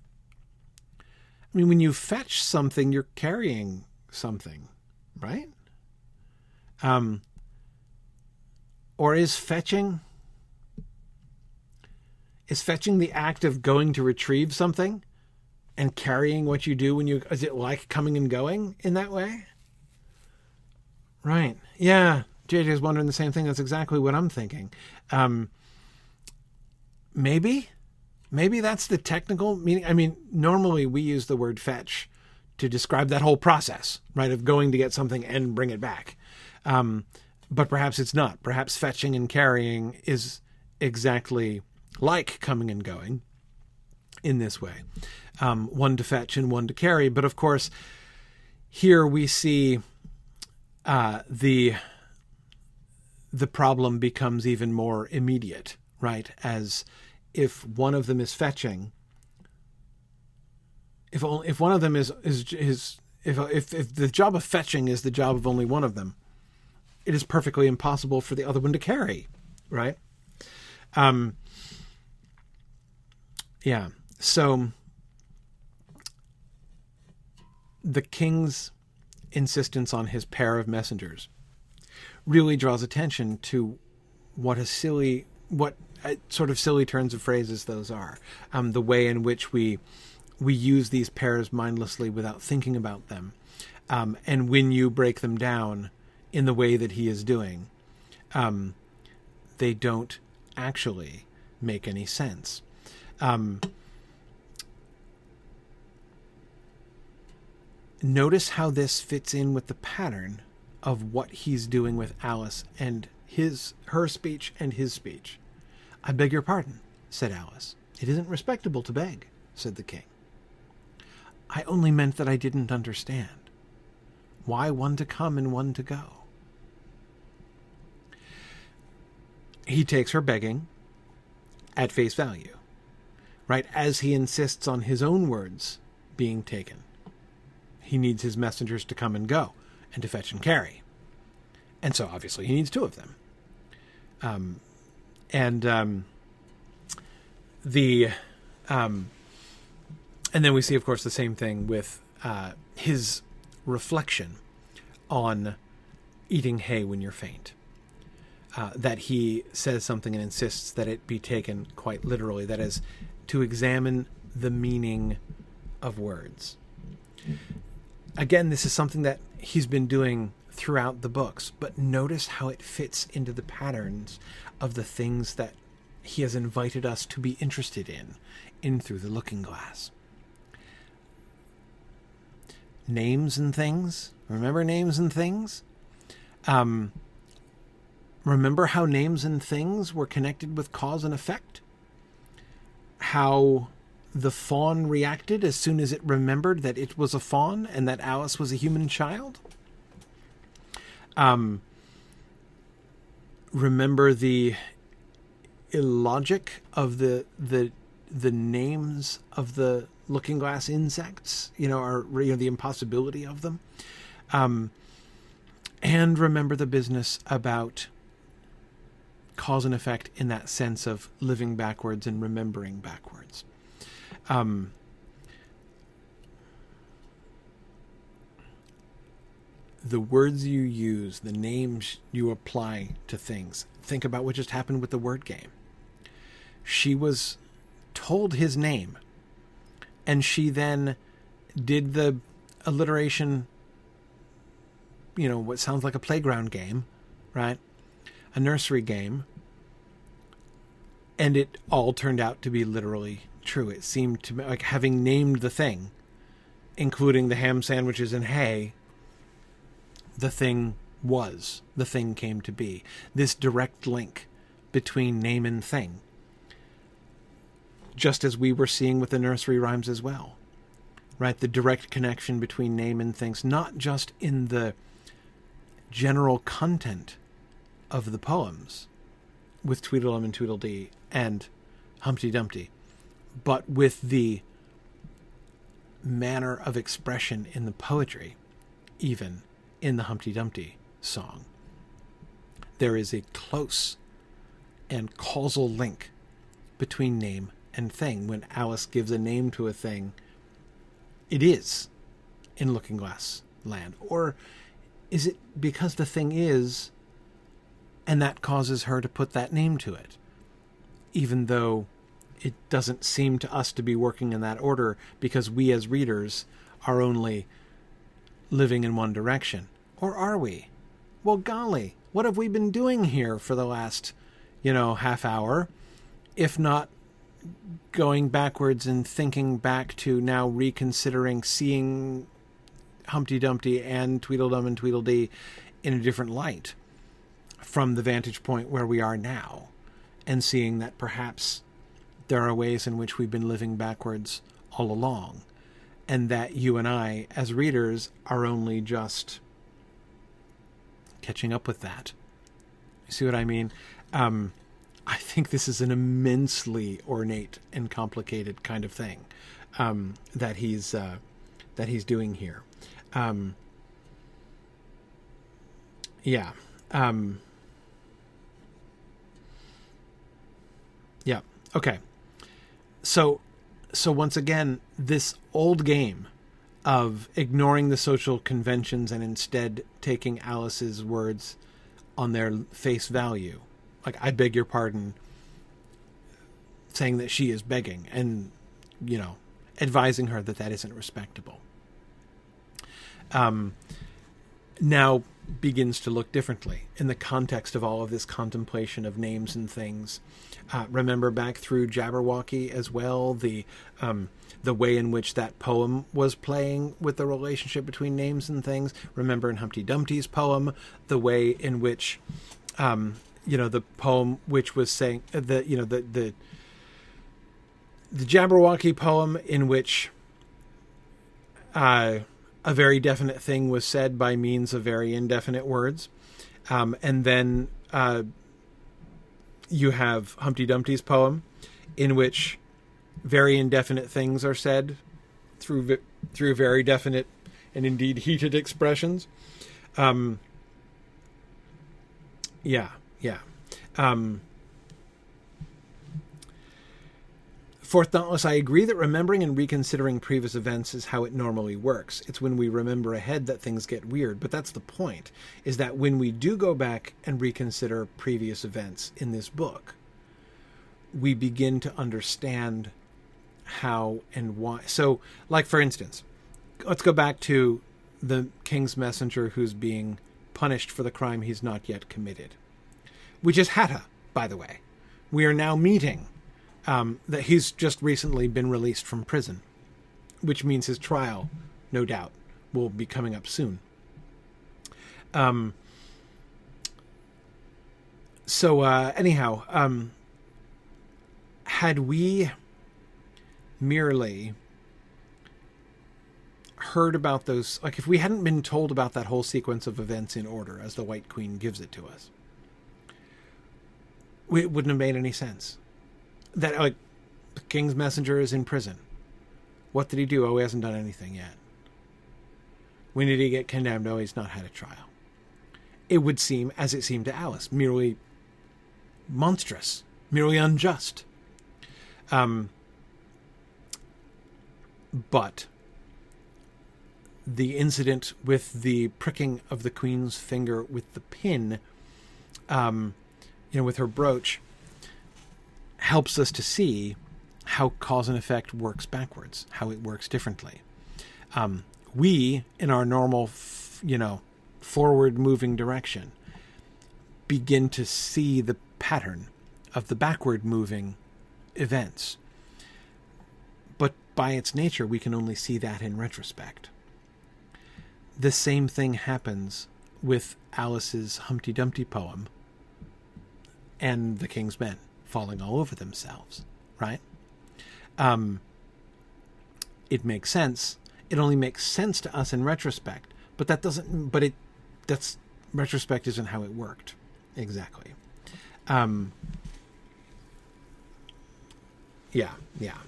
I mean, when you fetch something, you're carrying something, right? Um, or is fetching is fetching the act of going to retrieve something and carrying what you do when you is it like coming and going in that way? Right. Yeah. Jj's wondering the same thing. That's exactly what i'm thinking. Um, maybe maybe that's the technical meaning. I mean normally we use the word fetch to describe that whole process right of going to get something and bring it back. Um, but perhaps it's not. Perhaps fetching and carrying is exactly like coming and going in this way um, one to fetch and one to carry. But of course, here we see uh, the the problem becomes even more immediate, right? As if one of them is fetching, if only, if one of them is is is if if if the job of fetching is the job of only one of them, it is perfectly impossible for the other one to carry, right? Um, yeah. So the king's insistence on his pair of messengers really draws attention to what a silly, what uh, sort of silly turns of phrases those are. Um, the way in which we we use these pairs mindlessly without thinking about them, um, and when you break them down in the way that he is doing, Um, they don't actually make any sense. Um, notice how this fits in with the pattern of what he's doing with Alice and his her speech and his speech. I beg your pardon, said Alice. It isn't respectable to beg, said the king. I only meant that I didn't understand. Why one to come and one to go? He takes her begging at face value, right? As he insists on his own words being taken. He needs his messengers to come and go and to fetch and carry. And so obviously he needs two of them. Um, and um, the um, and then we see, of course, the same thing with uh, his reflection on eating hay when you're faint. Uh, that he says something and insists that it be taken quite literally. That is, to examine the meaning of words. Again, this is something that he's been doing throughout the books, but notice how it fits into the patterns of the things that he has invited us to be interested in in Through the Looking Glass. Names and things. Remember names and things? Um, remember how names and things were connected with cause and effect? How the fawn reacted as soon as it remembered that it was a fawn and that Alice was a human child? Um, remember the illogic of the the the names of the looking glass insects, you know, or you know the impossibility of them. Um, and remember the business about cause and effect in that sense of living backwards and remembering backwards. Um, the words you use, the names you apply to things. Think about what just happened with the word game. She was told his name, and she then did the alliteration, you know, what sounds like a playground game, right? A nursery game. And it all turned out to be literally true. It seemed to me like having named the thing, including the ham sandwiches and hay, the thing was, the thing came to be. This direct link between name and thing. Just as we were seeing with the nursery rhymes as well. Right? The direct connection between name and things, not just in the general content of the poems with Tweedledum and Tweedledee and Humpty Dumpty, but with the manner of expression in the poetry, even in the Humpty Dumpty song. There is a close and causal link between name and thing. When Alice gives a name to a thing, it is in Looking Glass Land. Or is it because the thing is, and that causes her to put that name to it? Even though it doesn't seem to us to be working in that order because we as readers are only living in one direction. Or are we? Well, golly, what have we been doing here for the last, you know, half hour? If not going backwards and thinking back to now reconsidering seeing Humpty Dumpty and Tweedledum and Tweedledee in a different light from the vantage point where we are now, and seeing that perhaps there are ways in which we've been living backwards all along, and that you and I, as readers, are only just catching up with that. You see what I mean? Um, I think this is an immensely ornate and complicated kind of thing um, that he's uh, that he's doing here. Um, yeah. Um, yeah. Okay. So, so once again, this old game of ignoring the social conventions and instead taking Alice's words on their face value. Like, I beg your pardon, saying that she is begging and, you know, advising her that that isn't respectable. Um, now, begins to look differently in the context of all of this contemplation of names and things. Uh, remember back through Jabberwocky as well, the um, the way in which that poem was playing with the relationship between names and things. Remember in Humpty Dumpty's poem, the way in which, um, you know, the poem which was saying uh, the you know the the the Jabberwocky poem in which. Uh, a very definite thing was said by means of very indefinite words. Um, and then uh, you have Humpty Dumpty's poem, in which very indefinite things are said through vi- through very definite and indeed heated expressions. Um, yeah, yeah. Um, Fourth Dauntless, I agree that remembering and reconsidering previous events is how it normally works. It's when we remember ahead that things get weird, but that's the point, is that when we do go back and reconsider previous events in this book, we begin to understand how and why. So, like for instance, let's go back to the king's messenger who's being punished for the crime he's not yet committed, which is Hatta, by the way. We are now meeting um, that he's just recently been released from prison, which means his trial, no doubt, will be coming up soon. Um, so, uh, anyhow, um, had we merely heard about those, like if we hadn't been told about that whole sequence of events in order as the White Queen gives it to us, it wouldn't have made any sense that like the king's messenger is in prison. What did he do? Oh, he hasn't done anything yet. When did he get condemned? Oh, he's not had a trial. It would seem, as it seemed to Alice, merely monstrous, merely unjust. Um, but the incident with the pricking of the queen's finger with the pin, um, you know, with her brooch, helps us to see how cause and effect works backwards, how it works differently. Um, we, in our normal, f- you know, forward moving direction, begin to see the pattern of the backward moving events. But by its nature, we can only see that in retrospect. The same thing happens with Alice's Humpty Dumpty poem and The King's Men falling all over themselves, right? Um, it makes sense. It only makes sense to us in retrospect, but that doesn't. But it that's retrospect isn't how it worked exactly. Um, yeah, yeah.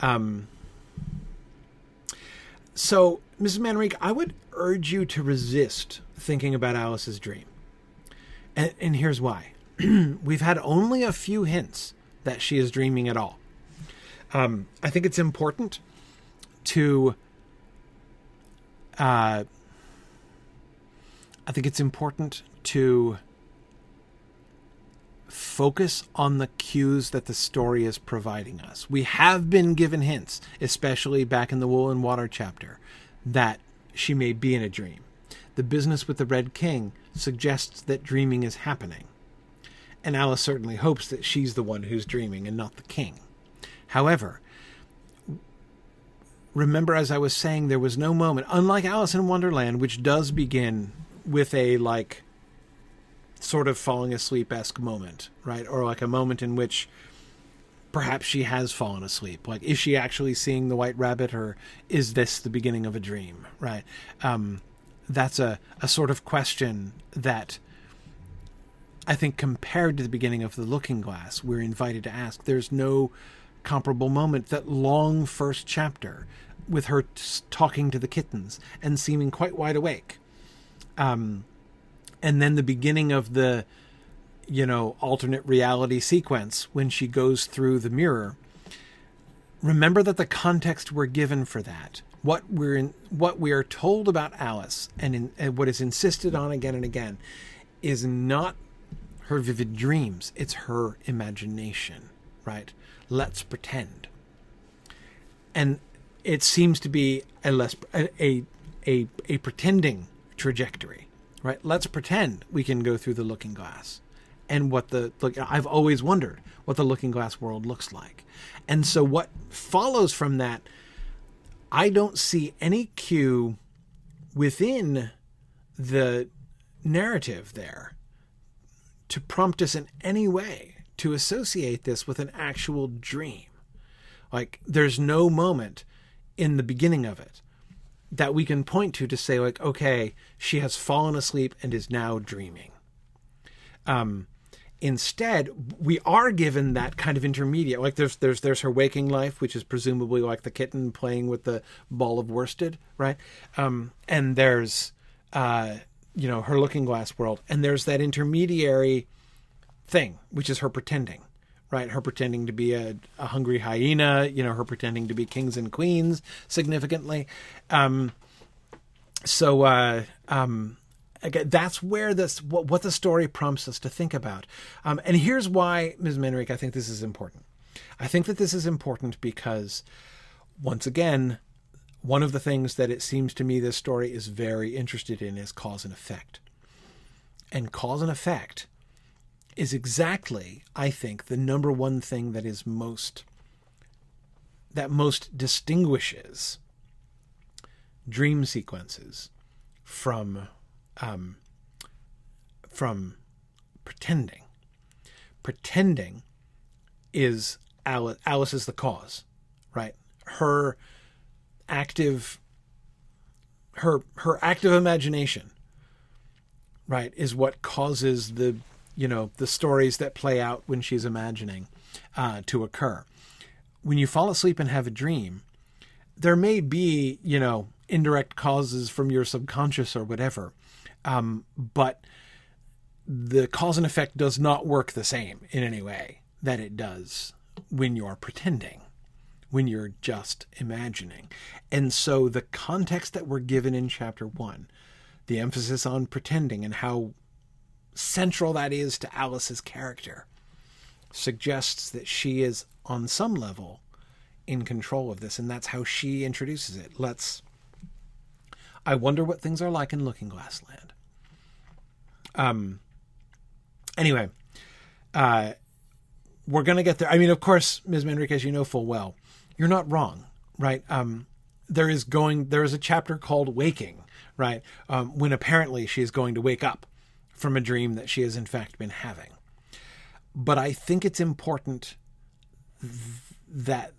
Um, so, Mrs. Manrique, I would urge you to resist thinking about Alice's dream. And, and here's why. we've had only a few hints that she is dreaming at all. Um, I think it's important to. Uh, I think it's important to focus on the cues that the story is providing us. We have been given hints, especially back in the Wool and Water chapter, that she may be in a dream. The business with the Red King suggests that dreaming is happening and Alice certainly hopes that she's the one who's dreaming and not the king. However, remember, as I was saying, there was no moment, unlike Alice in Wonderland, which does begin with a like sort of falling asleep esque moment, right? Or like a moment in which perhaps she has fallen asleep. Like, is she actually seeing the white rabbit, or is this the beginning of a dream, right? Um, that's a, a sort of question that I think compared to the beginning of The Looking Glass, we're invited to ask. There's no comparable moment. That long first chapter with her talking to the kittens and seeming quite wide awake. Um, and then the beginning of the, you know, alternate reality sequence when she goes through the mirror. Remember that the context we're given for that, what we're in, what we are told about Alice, and, in, and what is insisted on again and again, is not her vivid dreams. It's her imagination, right? Let's pretend. And it seems to be a less a a a, a pretending trajectory right? Let's pretend we can go through the looking glass and what the look I've always wondered what the looking glass world looks like. And so what follows from that I don't see any cue within the narrative there to prompt us in any way to associate this with an actual dream. Like there's no moment in the beginning of it that we can point to to say like okay she has fallen asleep and is now dreaming. Um instead we are given that kind of intermediate. Like there's there's there's her waking life which is presumably like the kitten playing with the ball of worsted right? Um and there's uh you know her looking glass world and there's that intermediary thing which is her pretending right her pretending to be a, a hungry hyena you know her pretending to be kings and queens significantly um so uh um again, that's where this what, what, the story prompts us to think about. Um, and here's why, Ms. Manrique, I think this is important. I think that this is important because, once again, one of the things that it seems to me this story is very interested in is cause and effect. And cause and effect is exactly, I think, the number one thing that is most that most distinguishes dream sequences from um, from pretending. Pretending is Alice, Alice is the cause, right? Her active her her active imagination right is what causes the you know the stories that play out when she's imagining uh, to occur. When you fall asleep and have a dream there may be you know indirect causes from your subconscious or whatever um, but the cause and effect does not work the same in any way that it does when you're pretending, when you're just imagining. And so the context that we're given in chapter one, the emphasis on pretending and how central that is to Alice's character, suggests that she is on some level in control of this, and that's how she introduces it. Let's. I wonder what things are like in Looking Glass Land. Um. Anyway, uh, we're gonna get there. I mean, of course, Ms. As you know full well, you're not wrong, right? Um, there is going. There is a chapter called "Waking," right? Um, when apparently she is going to wake up from a dream that she has in fact been having. But I think it's important th- that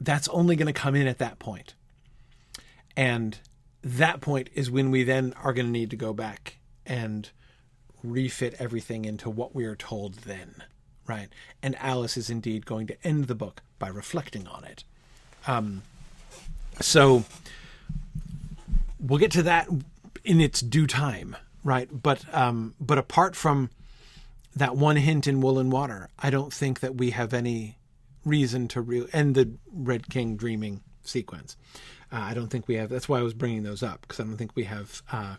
that's only going to come in at that point. And that point is when we then are going to need to go back and refit everything into what we are told then, right? And Alice is indeed going to end the book by reflecting on it. Um, so we'll get to that in its due time, right? But um, but apart from that one hint in Wool and Water, I don't think that we have any reason to and the Red King dreaming sequence. Uh, I don't think we have. That's why I was bringing those up because I don't think we have uh,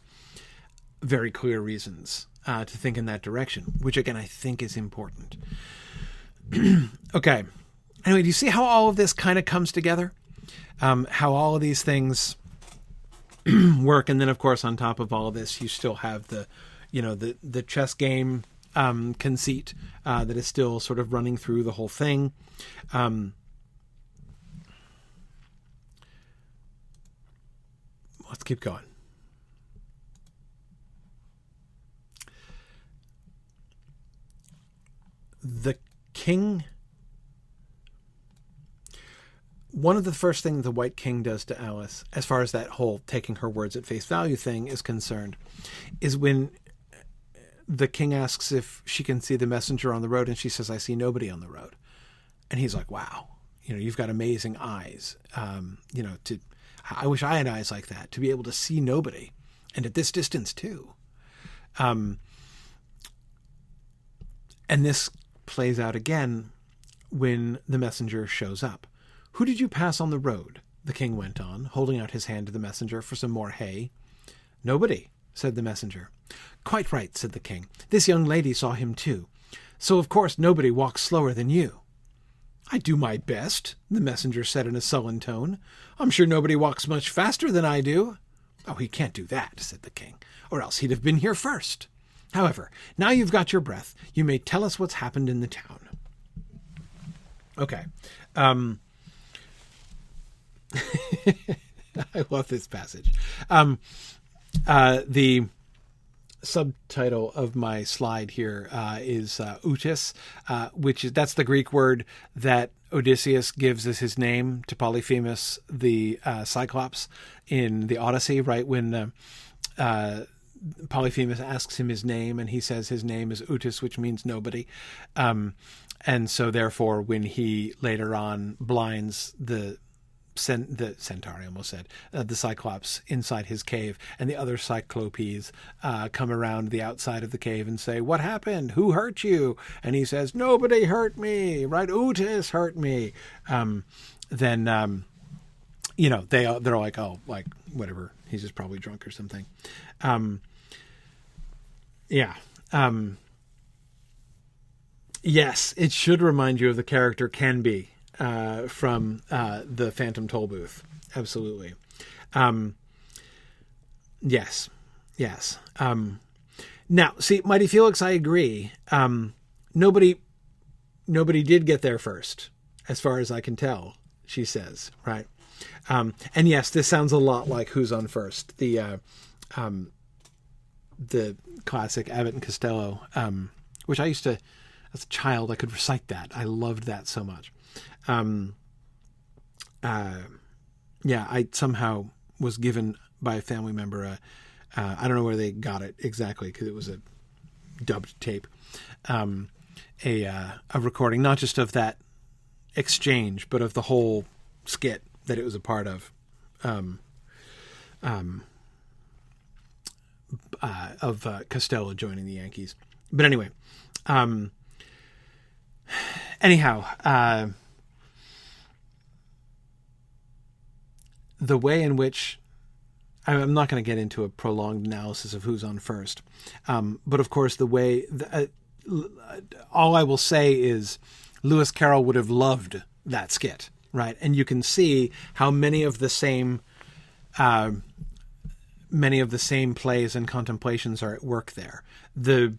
very clear reasons uh, to think in that direction, which again I think is important. okay. Anyway, do you see how all of this kind of comes together? Um, how all of these things work, and then of course on top of all of this, you still have the, you know, the the chess game um, conceit uh, that is still sort of running through the whole thing. Um, let's keep going. The king one of the first things the white king does to alice as far as that whole taking her words at face value thing is concerned is when the king asks if she can see the messenger on the road and she says i see nobody on the road. And he's like wow. You know you've got amazing eyes um, you know to i wish i had eyes like that to be able to see nobody and at this distance too. Um, and this plays out again when the messenger shows up. Who did you pass on the road? The king went on, holding out his hand to the messenger for some more hay. Nobody, said the messenger. Quite right, said the king. This young lady saw him too. So of course nobody walks slower than you. I do my best, the messenger said in a sullen tone. I'm sure nobody walks much faster than I do. Oh, he can't do that, said the king, or else he'd have been here first. However, now you've got your breath, you may tell us what's happened in the town. Okay. Um, I love this passage. Um, uh, the subtitle of my slide here uh, is uh, Utis, uh, which is that's the Greek word that Odysseus gives as his name to Polyphemus, the uh, Cyclops, in the Odyssey. Right when uh, uh, Polyphemus asks him his name, and he says his name is Outis, which means nobody. Um, and so, therefore, when he later on blinds the Cent- the centaur, I almost said, uh, the Cyclops inside his cave, and the other Cyclopes uh, come around the outside of the cave and say, "What happened? Who hurt you?" And he says, "Nobody hurt me. Right? Outis hurt me." Um, then, um, you know, they they're like, "Oh, like whatever. He's just probably drunk or something." Um, yeah. Um, yes, it should remind you of the character Canby uh, from uh, the Phantom Tollbooth. Absolutely. Um, yes. Yes. Um, now, see, Mighty Felix, I agree. Um, nobody, nobody did get there first, as far as I can tell. She says, right? Um, and yes, this sounds a lot like Who's on First, the uh, um, the classic Abbott and Costello, um, which I used to, as a child, I could recite that. I loved that so much. Um, uh, yeah, I somehow was given by a family member a, uh, I don't know where they got it exactly because it was a dubbed tape, um, a uh, a recording not just of that exchange but of the whole skit that it was a part of, um, um, uh, of uh, Costello joining the Yankees. But anyway, um, anyhow, uh, the way in which I'm not going to get into a prolonged analysis of who's on first, um, but of course, the way the, uh, all I will say is Lewis Carroll would have loved that skit, right? And you can see how many of the same uh, many of the same plays and contemplations are at work there. The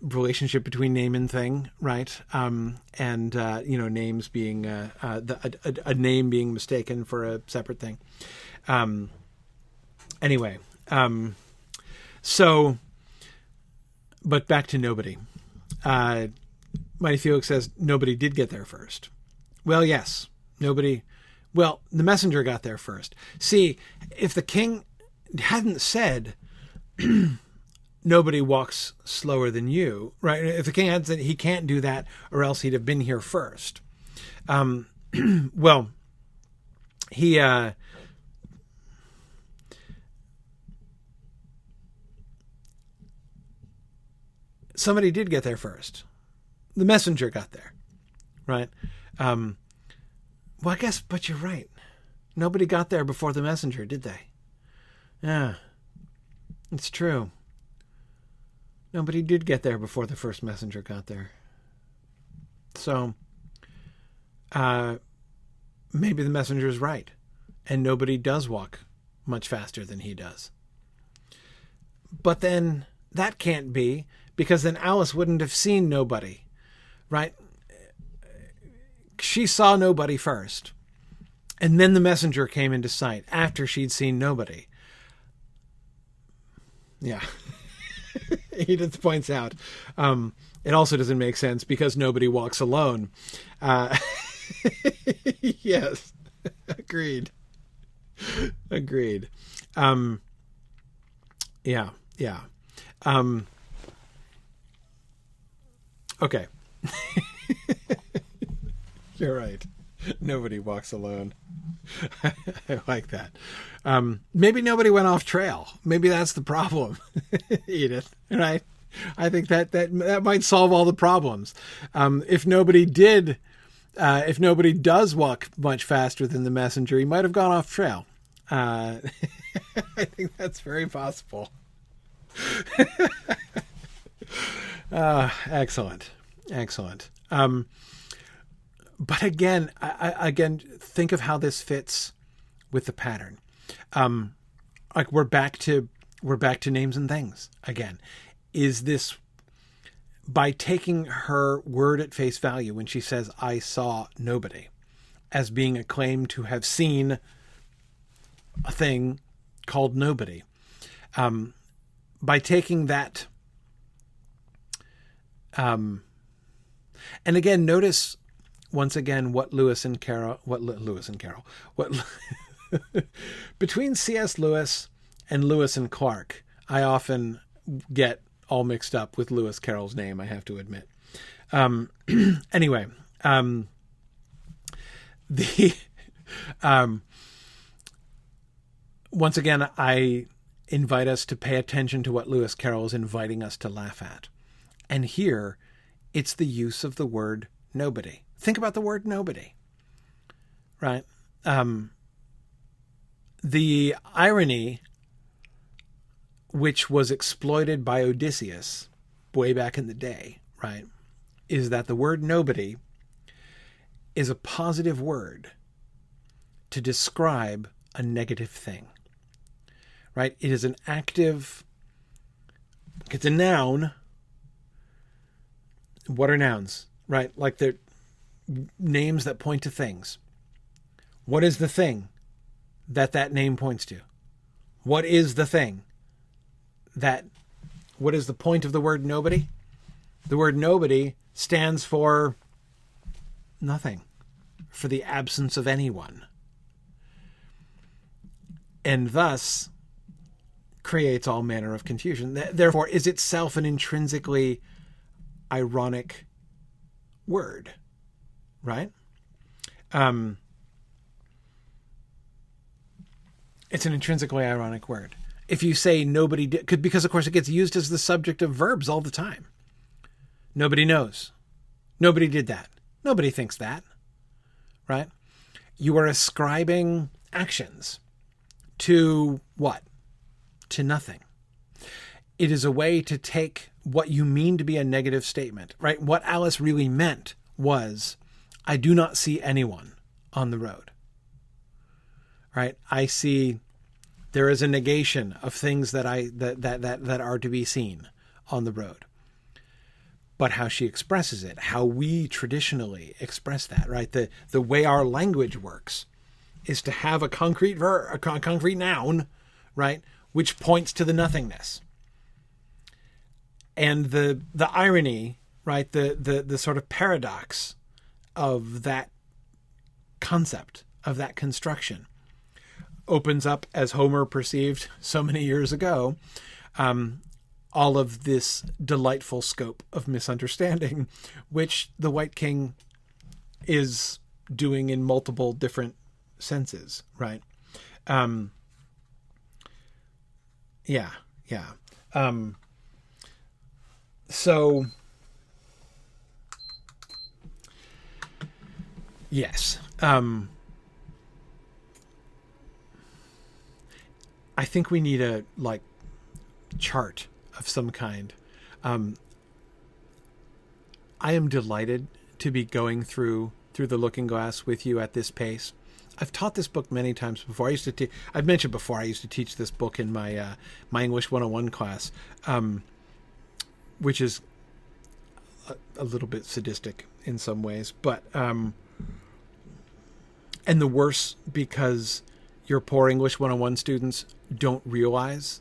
relationship between name and thing, right? Um, and uh, you know, names being uh, uh, the, a, a, name being mistaken for a separate thing. Um, anyway, um, so, but back to nobody. Uh, Mighty Felix says nobody did get there first. Well, yes, nobody. Well, the messenger got there first. See, if the king hadn't said nobody walks slower than you, right? If the king had said he can't do that, or else he'd have been here first. Um, well, he uh, somebody did get there first. The messenger got there, right? Um, well, I guess, but you're right. Nobody got there before the messenger, did they? Yeah, it's true. Nobody did get there before the first messenger got there. So, uh, maybe the messenger is right, and nobody does walk much faster than he does. But then that can't be because then Alice wouldn't have seen nobody, right? She saw nobody first, and then the messenger came into sight after she'd seen nobody. Yeah. Edith points out. Um, it also doesn't make sense because nobody walks alone. Uh, yes, agreed. Agreed. Um, yeah, yeah. Um, okay. You're right. Nobody walks alone. I like that. Um, maybe nobody went off trail. Maybe that's the problem, Edith. Right? I think that that that might solve all the problems. Um, if nobody did, uh, if nobody does walk much faster than the messenger, he might have gone off trail. Uh, I think that's very possible. uh, excellent, excellent. Um, but again, I, I, again, think of how this fits with the pattern. Um, like we're back to we're back to names and things again. Is this by taking her word at face value when she says I saw nobody as being a claim to have seen a thing called nobody. Um, by taking that um, and again, notice once again what Lewis and Carroll, what Lewis and Carroll, what between C.S. Lewis and Lewis and Clark, I often get all mixed up with Lewis Carroll's name. I have to admit. Um, anyway, um, the um, once again, I invite us to pay attention to what Lewis Carroll is inviting us to laugh at, and here it's the use of the word nobody. Think about the word nobody, right? Um, the irony which was exploited by Odysseus way back in the day, right, is that the word nobody is a positive word to describe a negative thing, right? It is an active, it's a noun what are nouns, right? Like they're names that point to things. What is the thing that that name points to? What is the thing that, what is the point of the word nobody? The word nobody stands for nothing, for the absence of anyone. And thus creates all manner of confusion. Therefore, is itself an intrinsically ironic word, right? Um, it's an intrinsically ironic word. If you say nobody did, because of course it gets used as the subject of verbs all the time. Nobody knows. Nobody did that. Nobody thinks that, right? You are ascribing actions to what? To nothing. It is a way to take what you mean to be a negative statement, right? What Alice really meant was, I do not see anyone on the road. Right? I see there is a negation of things that I that that that, that are to be seen on the road. But how she expresses it, how we traditionally express that, right? The the way our language works is to have a concrete ver a concrete noun, right, which points to the nothingness and the the irony, right? The the the sort of paradox of that concept of that construction opens up as Homer perceived so many years ago. Um, all of this delightful scope of misunderstanding, which the White King is doing in multiple different senses, right? Um, yeah, yeah. Um, so yes um i think we need a like chart of some kind um i am delighted to be going through through the looking glass with you at this pace I've taught this book many times before. I used to te- I've mentioned before I used to teach this book in my uh, my English 101 class. Um, which is a, a, little bit sadistic in some ways, but um, and the worse because your poor English 101 students don't realize,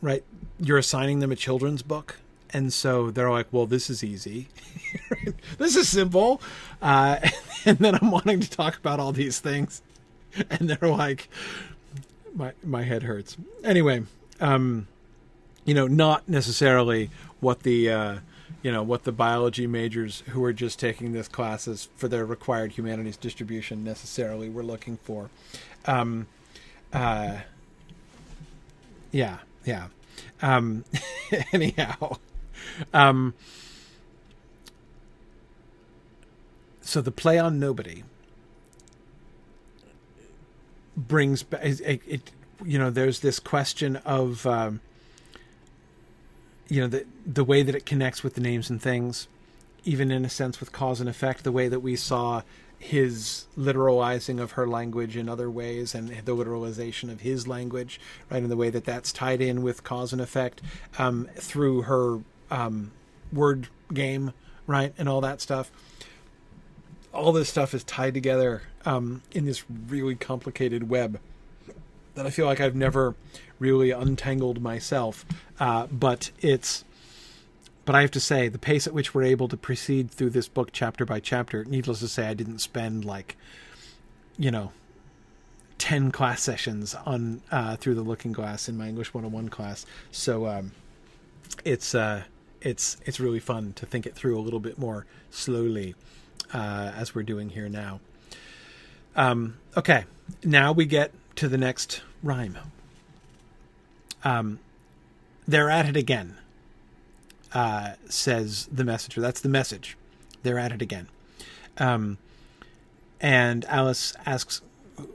right? You're assigning them a children's book, and so they're like, "Well, this is easy, this is simple," uh, and then I'm wanting to talk about all these things, and they're like, "My my head hurts." Anyway. Um, you know, not necessarily what the uh, you know what the biology majors who are just taking this classes for their required humanities distribution necessarily were looking for. Um, uh, yeah, yeah. Um, anyhow, um, so the play on nobody brings it, it, you know there's this question of um, you know the the way that it connects with the names and things even in a sense with cause and effect the way that we saw his literalizing of her language in other ways and the literalization of his language, right, in the way that that's tied in with cause and effect um, through her um, word game, right, and all that stuff. All this stuff is tied together um, in this really complicated web that I feel like I've never really untangled myself. Uh, but it's but I have to say, the pace at which we're able to proceed through this book chapter by chapter, needless to say, I didn't spend like, you know, 10 class sessions on uh, through the looking glass in my English 101 class. So um, it's uh, it's it's really fun to think it through a little bit more slowly uh, as we're doing here now. Um, okay, now we get to the next rhyme. Um, they're at it again uh, says the messenger. That's the message. They're at it again. Um, and Alice asks,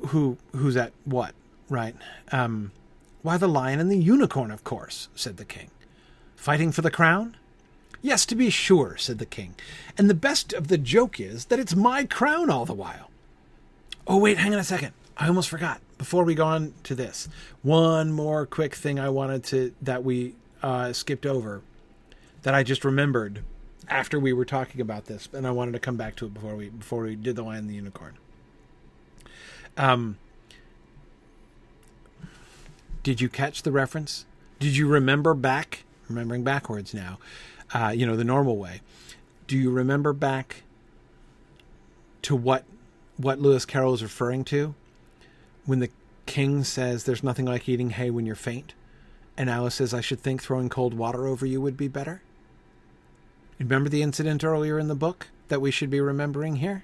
"Who? Who's at what? Right? Um, why the lion and the unicorn, of course," said the king. "Fighting for the crown?" Yes, to be sure," said the king. "And the best of the joke is that it's my crown all the while." Oh wait, hang on a second. I almost forgot. Before we go on to this, one more quick thing I wanted to that we uh, skipped over that I just remembered after we were talking about this, and I wanted to come back to it before we before we did the Lion and the Unicorn. Um, did you catch the reference? Did you remember back? Remembering backwards now, uh, you know the normal way. Do you remember back to what what Lewis Carroll is referring to when the king says, "There's nothing like eating hay when you're faint," and Alice says, "I should think throwing cold water over you would be better." Remember the incident earlier in the book that we should be remembering here?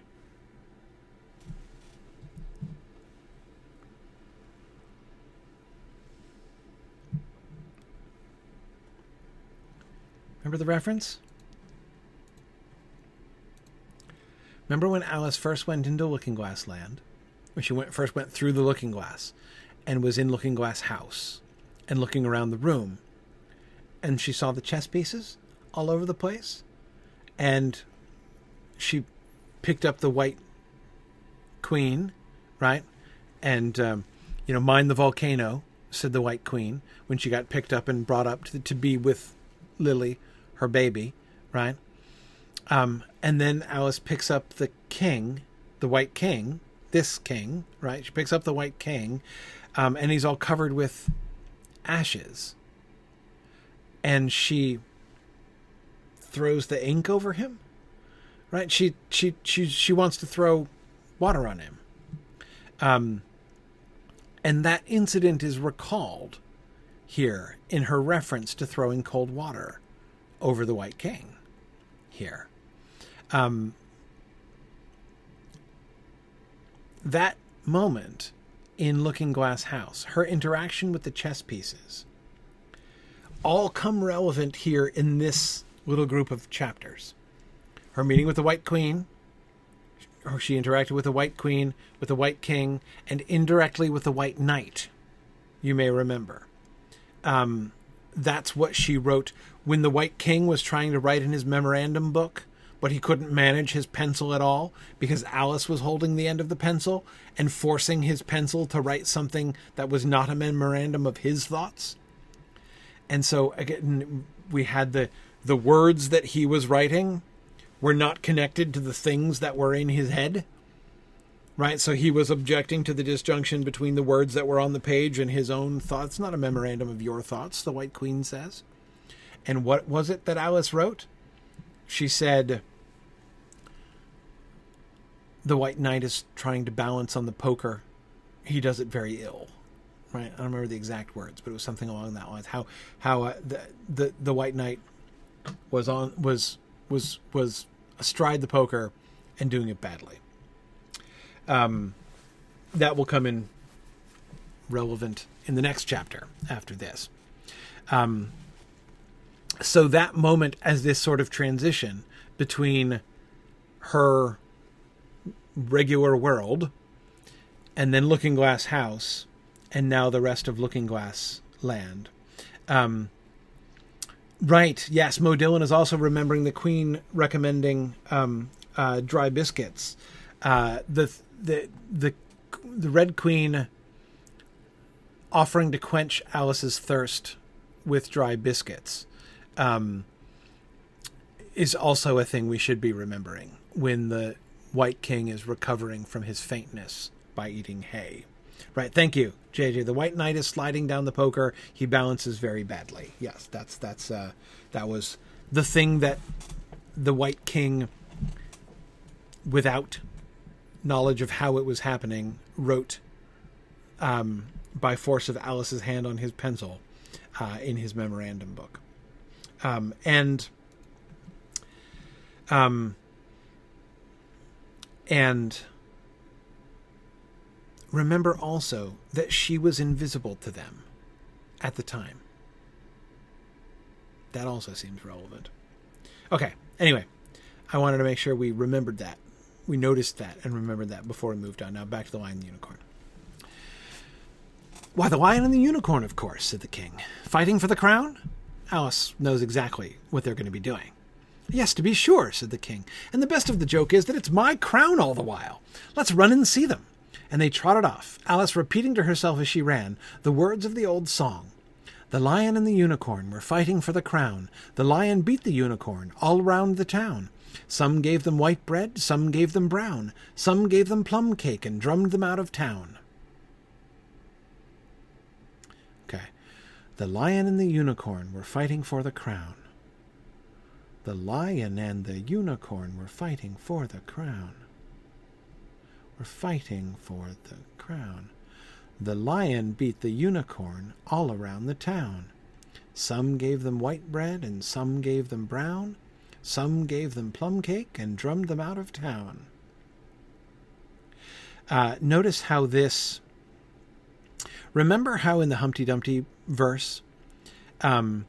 Remember the reference? Remember when Alice first went into Looking Glass Land? When she went first went through the Looking Glass and was in Looking Glass House and looking around the room and she saw the chess pieces all over the place? and she picked up the white queen, right? And um, you know, mind the volcano, said the white queen when she got picked up and brought up to, to be with Lily, her baby, right? Um, and then Alice picks up the king, the white king, this king, right? She picks up the white king, um, and he's all covered with ashes. And she throws the ink over him. Right? She she she she wants to throw water on him. Um and that incident is recalled here in her reference to throwing cold water over the White King here. Um, that moment in Looking Glass House, her interaction with the chess pieces, all come relevant here in this little group of chapters. Her meeting with the White Queen, or she interacted with the White Queen, with the White King, and indirectly with the White Knight. You may remember. Um, that's what she wrote when the White King was trying to write in his memorandum book, but he couldn't manage his pencil at all because Alice was holding the end of the pencil and forcing his pencil to write something that was not a memorandum of his thoughts. And so again, we had the the words that he was writing were not connected to the things that were in his head. Right? So he was objecting to the disjunction between the words that were on the page and his own thoughts. Not a memorandum of your thoughts, the White Queen says. And what was it that Alice wrote? She said, The White Knight is trying to balance on the poker. He does it very ill right? I don't remember the exact words, but it was something along that lines. How how uh, the, the the White Knight was on was was was astride the poker and doing it badly. Um, that will come in relevant in the next chapter after this. Um, so that moment as this sort of transition between her regular world and then Looking Glass House and now the rest of Looking Glass Land. Um, Right. Yes. Mo Dillon is also remembering the Queen recommending um, uh, dry biscuits uh, the the the the Red Queen offering to quench Alice's thirst with dry biscuits um, is also a thing we should be remembering when the White King is recovering from his faintness by eating hay. Right, thank you, JJ. The White Knight is sliding down the poker. He balances very badly. Yes, that's that's uh, that was the thing that the White King, without knowledge of how it was happening, wrote um, by force of Alice's hand on his pencil uh, in his memorandum book. Um, and um, and remember also that she was invisible to them at the time. That also seems relevant. Okay, anyway, I wanted to make sure we remembered that. We noticed that and remembered that before we moved on. Now back to the lion and the unicorn. Why, the lion and the unicorn, of course, said the king. Fighting for the crown? Alice knows exactly what they're going to be doing. Yes, to be sure, said the king. And the best of the joke is that it's my crown all the while. Let's run and see them. And they trotted off, Alice repeating to herself as she ran the words of the old song. The lion and the unicorn were fighting for the crown. The lion beat the unicorn all round the town. Some gave them white bread, some gave them brown. Some gave them plum cake and drummed them out of town. Okay. The lion and the unicorn were fighting for the crown. The lion and the unicorn were fighting for the crown. Were fighting for the crown. The lion beat the unicorn all around the town. Some gave them white bread and some gave them brown. Some gave them plum cake and drummed them out of town. Uh, notice how this. Remember how in the Humpty Dumpty verse, um,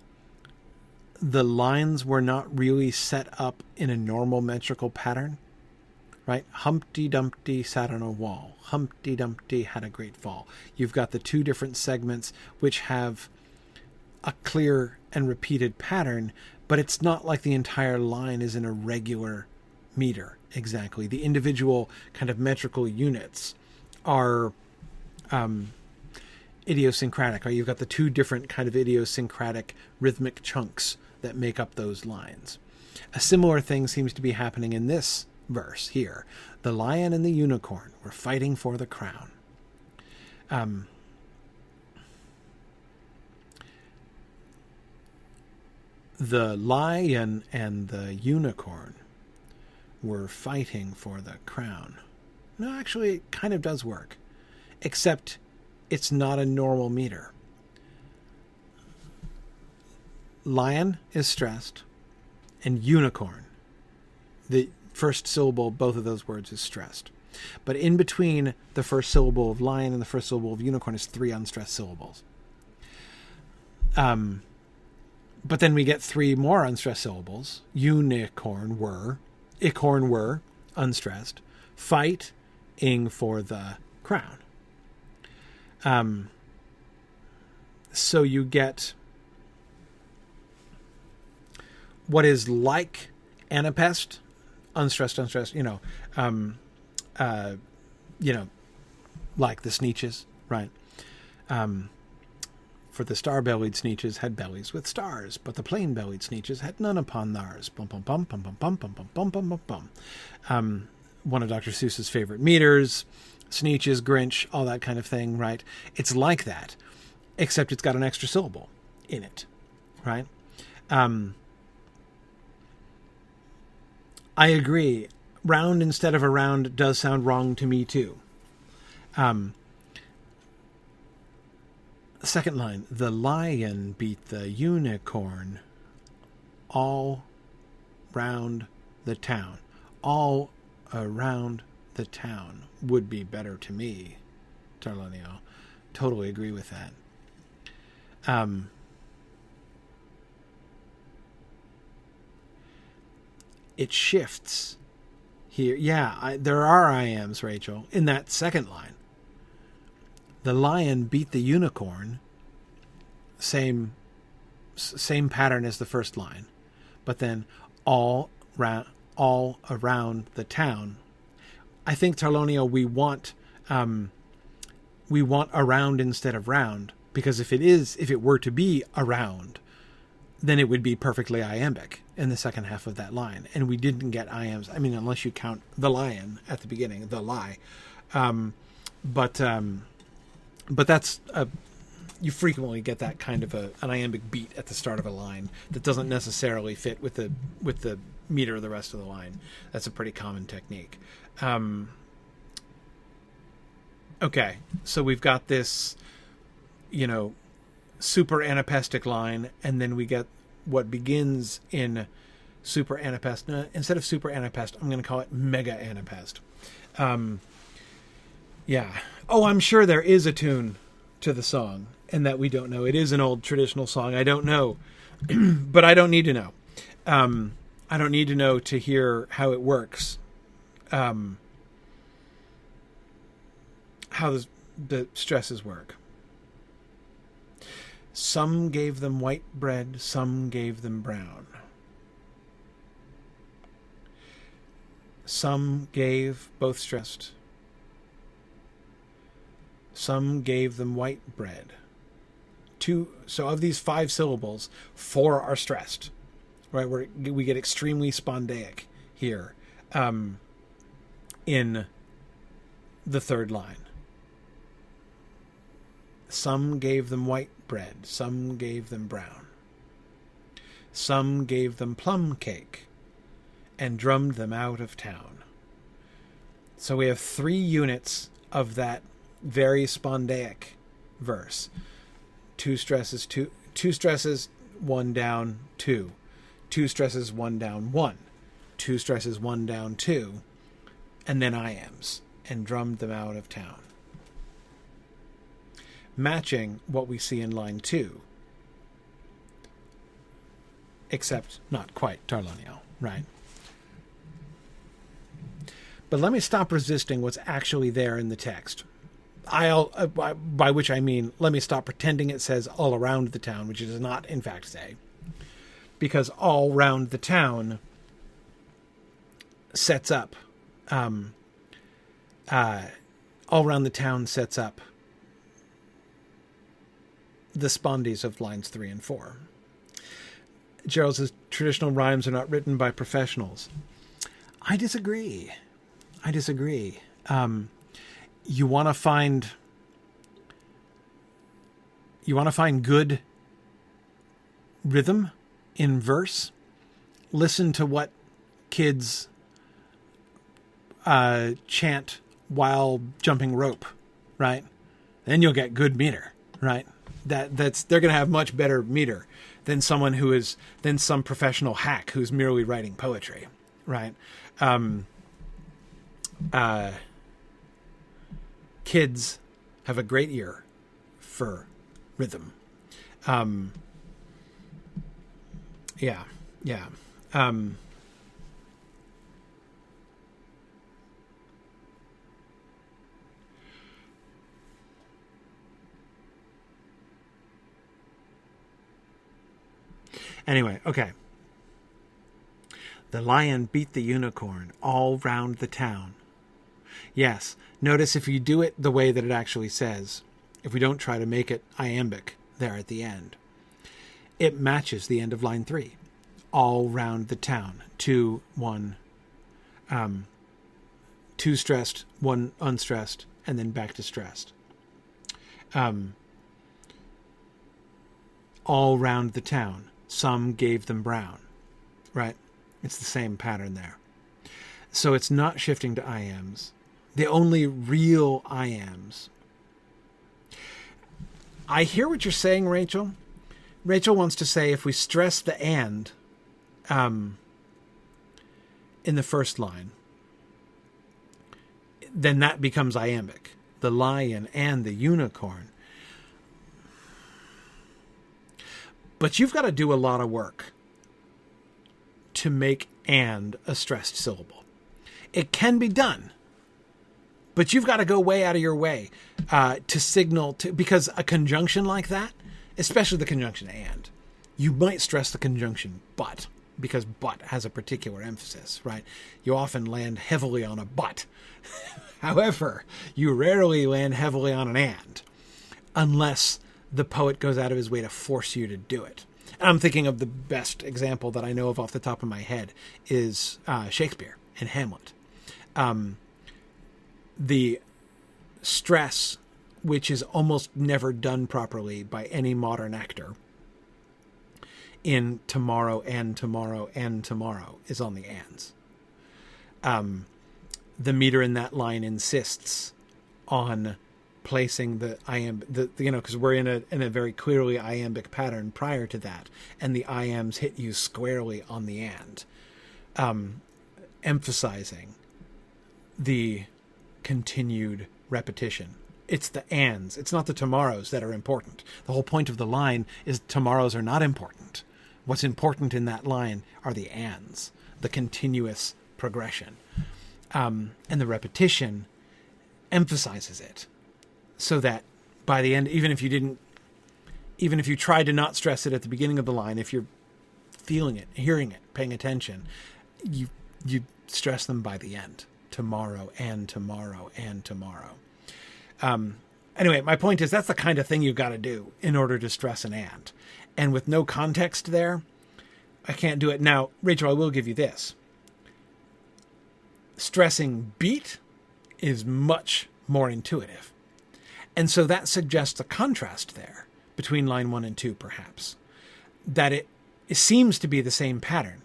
the lines were not really set up in a normal metrical pattern, right? Humpty Dumpty sat on a wall. Humpty Dumpty had a great fall. You've got the two different segments which have a clear and repeated pattern, but it's not like the entire line is in a regular meter exactly. The individual kind of metrical units are um, idiosyncratic. Right? You've got the two different kind of idiosyncratic rhythmic chunks that make up those lines. A similar thing seems to be happening in this verse here. The lion and the unicorn were fighting for the crown. Um, the lion and the unicorn were fighting for the crown. No, actually, it kind of does work, except it's not a normal meter lion is stressed, and unicorn, the first syllable, both of those words is stressed. But in between the first syllable of lion and the first syllable of unicorn is three unstressed syllables. Um, but then we get three more unstressed syllables. Unicorn were, icorn were, unstressed. Fight, ing for the crown. Um, so you get what is like Anapest, unstressed, unstressed, you know, um, uh, you know, like the Sneetches, right? Um, for the star-bellied Sneetches had bellies with stars, but the plain-bellied Sneetches had none upon theirs. Bum bum bum bum bum bum bum bum bum bum bum bum. Um, one of Dr. Seuss's favorite meters, Sneetches, Grinch, all that kind of thing, right? It's like that, except it's got an extra syllable in it, right? Um, I agree. Round instead of around does sound wrong to me too. Um, second line The lion beat the unicorn all round the town. All around the town would be better to me, Tarlonio. Totally agree with that. Um, it shifts here. Yeah, I, there are iambs, Rachel, in that second line. The lion beat the unicorn. Same, same pattern as the first line, but then all all around the town. I think Tarlonio we want um, we want around instead of round because if it is if it were to be around, then it would be perfectly iambic in the second half of that line, and we didn't get iambs. I mean, unless you count the lion at the beginning, the lie. Um, but um, but that's a you frequently get that kind of a, an iambic beat at the start of a line that doesn't necessarily fit with the with the meter of the rest of the line. That's a pretty common technique. Um, okay, so we've got this, you know, super anapestic line, and then we get what begins in super anapest. No, instead of super anapest, I'm going to call it mega anapest. Um, yeah. Oh, I'm sure there is a tune to the song and that we don't know. It is an old traditional song. I don't know, but I don't need to know. Um, I don't need to know to hear how it works. Um, how the, the stresses work. Some gave them white bread, some gave them brown. Some gave both stressed. Some gave them white bread. Two. So of these five syllables, four are stressed. Right, where we get extremely spondaic here um, in the third line. Some gave them white bread, some gave them brown. Some gave them plum cake and drummed them out of town. So we have three units of that very spondaic verse. Two stresses, two two stresses, one down, two. Two stresses, one down, one. Two stresses, one down, two. And then iambs and drummed them out of town. Matching what we see in line two. Except not quite Tarlonio, right? But let me stop resisting what's actually there in the text. I'll uh, by, by which I mean let me stop pretending it says all around the town, which it does not in fact say, because all round the town sets up, um, uh, all around the town sets up the spondees of lines three and four. Gerald's traditional rhymes are not written by professionals. I disagree. I disagree. Um, you want to find you want to find good rhythm in verse listen to what kids uh, chant while jumping rope right then you'll get good meter right that that's they're going to have much better meter than someone who is than some professional hack who's merely writing poetry right um uh kids have a great ear for rhythm. Um, yeah, yeah. Um, anyway, okay. The lion beat the unicorn all round the town. Yes, Notice if you do it the way that it actually says, if we don't try to make it iambic there at the end, it matches the end of line three, all round the town. Two, one, um, two stressed, one unstressed, and then back to stressed. Um, all round the town. Some gave them brown, right? It's the same pattern there. So it's not shifting to iambs the only real iambs. I hear what you're saying, Rachel. Rachel wants to say if we stress the and um, in the first line, then that becomes iambic. The lion and the unicorn. But you've got to do a lot of work to make and a stressed syllable. It can be done but you've got to go way out of your way uh, to signal to because a conjunction like that, especially the conjunction and, you might stress the conjunction but, because but has a particular emphasis, right? You often land heavily on a but. However, you rarely land heavily on an and, unless the poet goes out of his way to force you to do it. And I'm thinking of the best example that I know of off the top of my head is uh, Shakespeare in Hamlet. Um, the stress, which is almost never done properly by any modern actor, in tomorrow and tomorrow and tomorrow is on the ands. Um, the meter in that line insists on placing the iambic, the, you know, because we're in a in a very clearly iambic pattern prior to that, and the iambs hit you squarely on the and, um, emphasizing the continued repetition. It's the ands. It's not the tomorrows that are important. The whole point of the line is tomorrows are not important. What's important in that line are the ands, the continuous progression. Um, and the repetition emphasizes it so that by the end, even if you didn't, even if you tried to not stress it at the beginning of the line, if you're feeling it, hearing it, paying attention, you you stress them by the end. Tomorrow and tomorrow and tomorrow. Um, anyway, my point is that's the kind of thing you've got to do in order to stress an and and with no context there, I can't do it. Now, Rachel, I will give you this. Stressing beat is much more intuitive. And so that suggests a contrast there between line one and two, perhaps. That it, it seems to be the same pattern.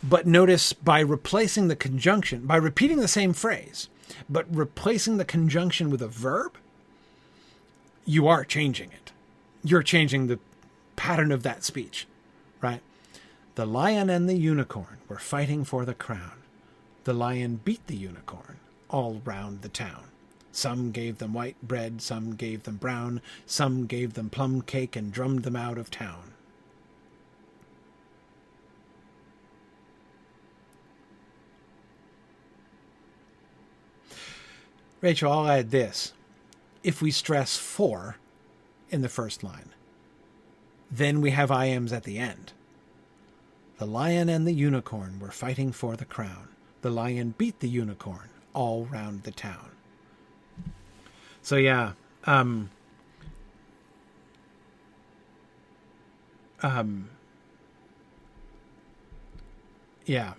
But notice by replacing the conjunction, by repeating the same phrase, but replacing the conjunction with a verb, you are changing it you're changing the pattern of that speech, right? The lion and the unicorn were fighting for the crown. The lion beat the unicorn all round the town. Some gave them white bread, some gave them brown, some gave them plum cake and drummed them out of town. Rachel, I'll add this. If we stress for, in the first line. Then we have iambs at the end. The lion and the unicorn were fighting for the crown. The lion beat the unicorn all round the town. So yeah, um, um, yeah.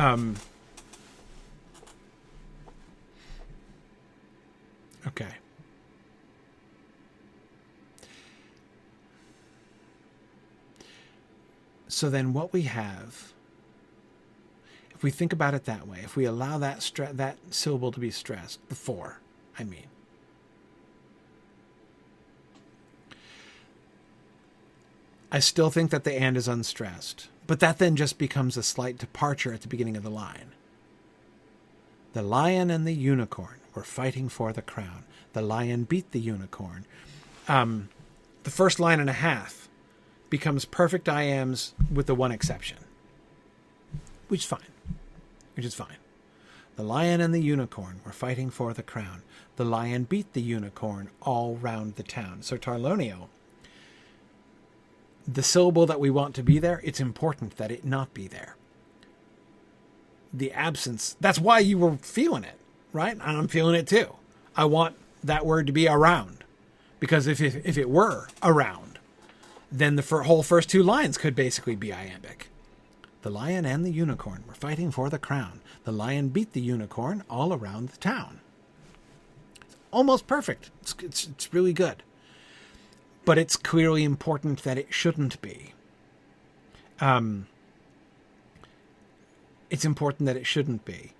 Um, Okay. So then what we have we think about it that way, if we allow that stre- that syllable to be stressed, the four, I mean, I still think that the and is unstressed, but that then just becomes a slight departure at the beginning of the line. The lion and the unicorn were fighting for the crown. The lion beat the unicorn. Um, the first line and a half becomes perfect iambs with the one exception, which is fine. Which is fine. The lion and the unicorn were fighting for the crown. The lion beat the unicorn all round the town. So Tarlonio, the syllable that we want to be there, it's important that it not be there. The absence, that's why you were feeling it right? And I'm feeling it too. I want that word to be around because if it, if it were around, then the whole first two lines could basically be iambic. The lion and the unicorn were fighting for the crown. The lion beat the unicorn all around the town. It's almost perfect. It's, it's, it's really good. But it's clearly important that it shouldn't be. Um, it's important that it shouldn't be.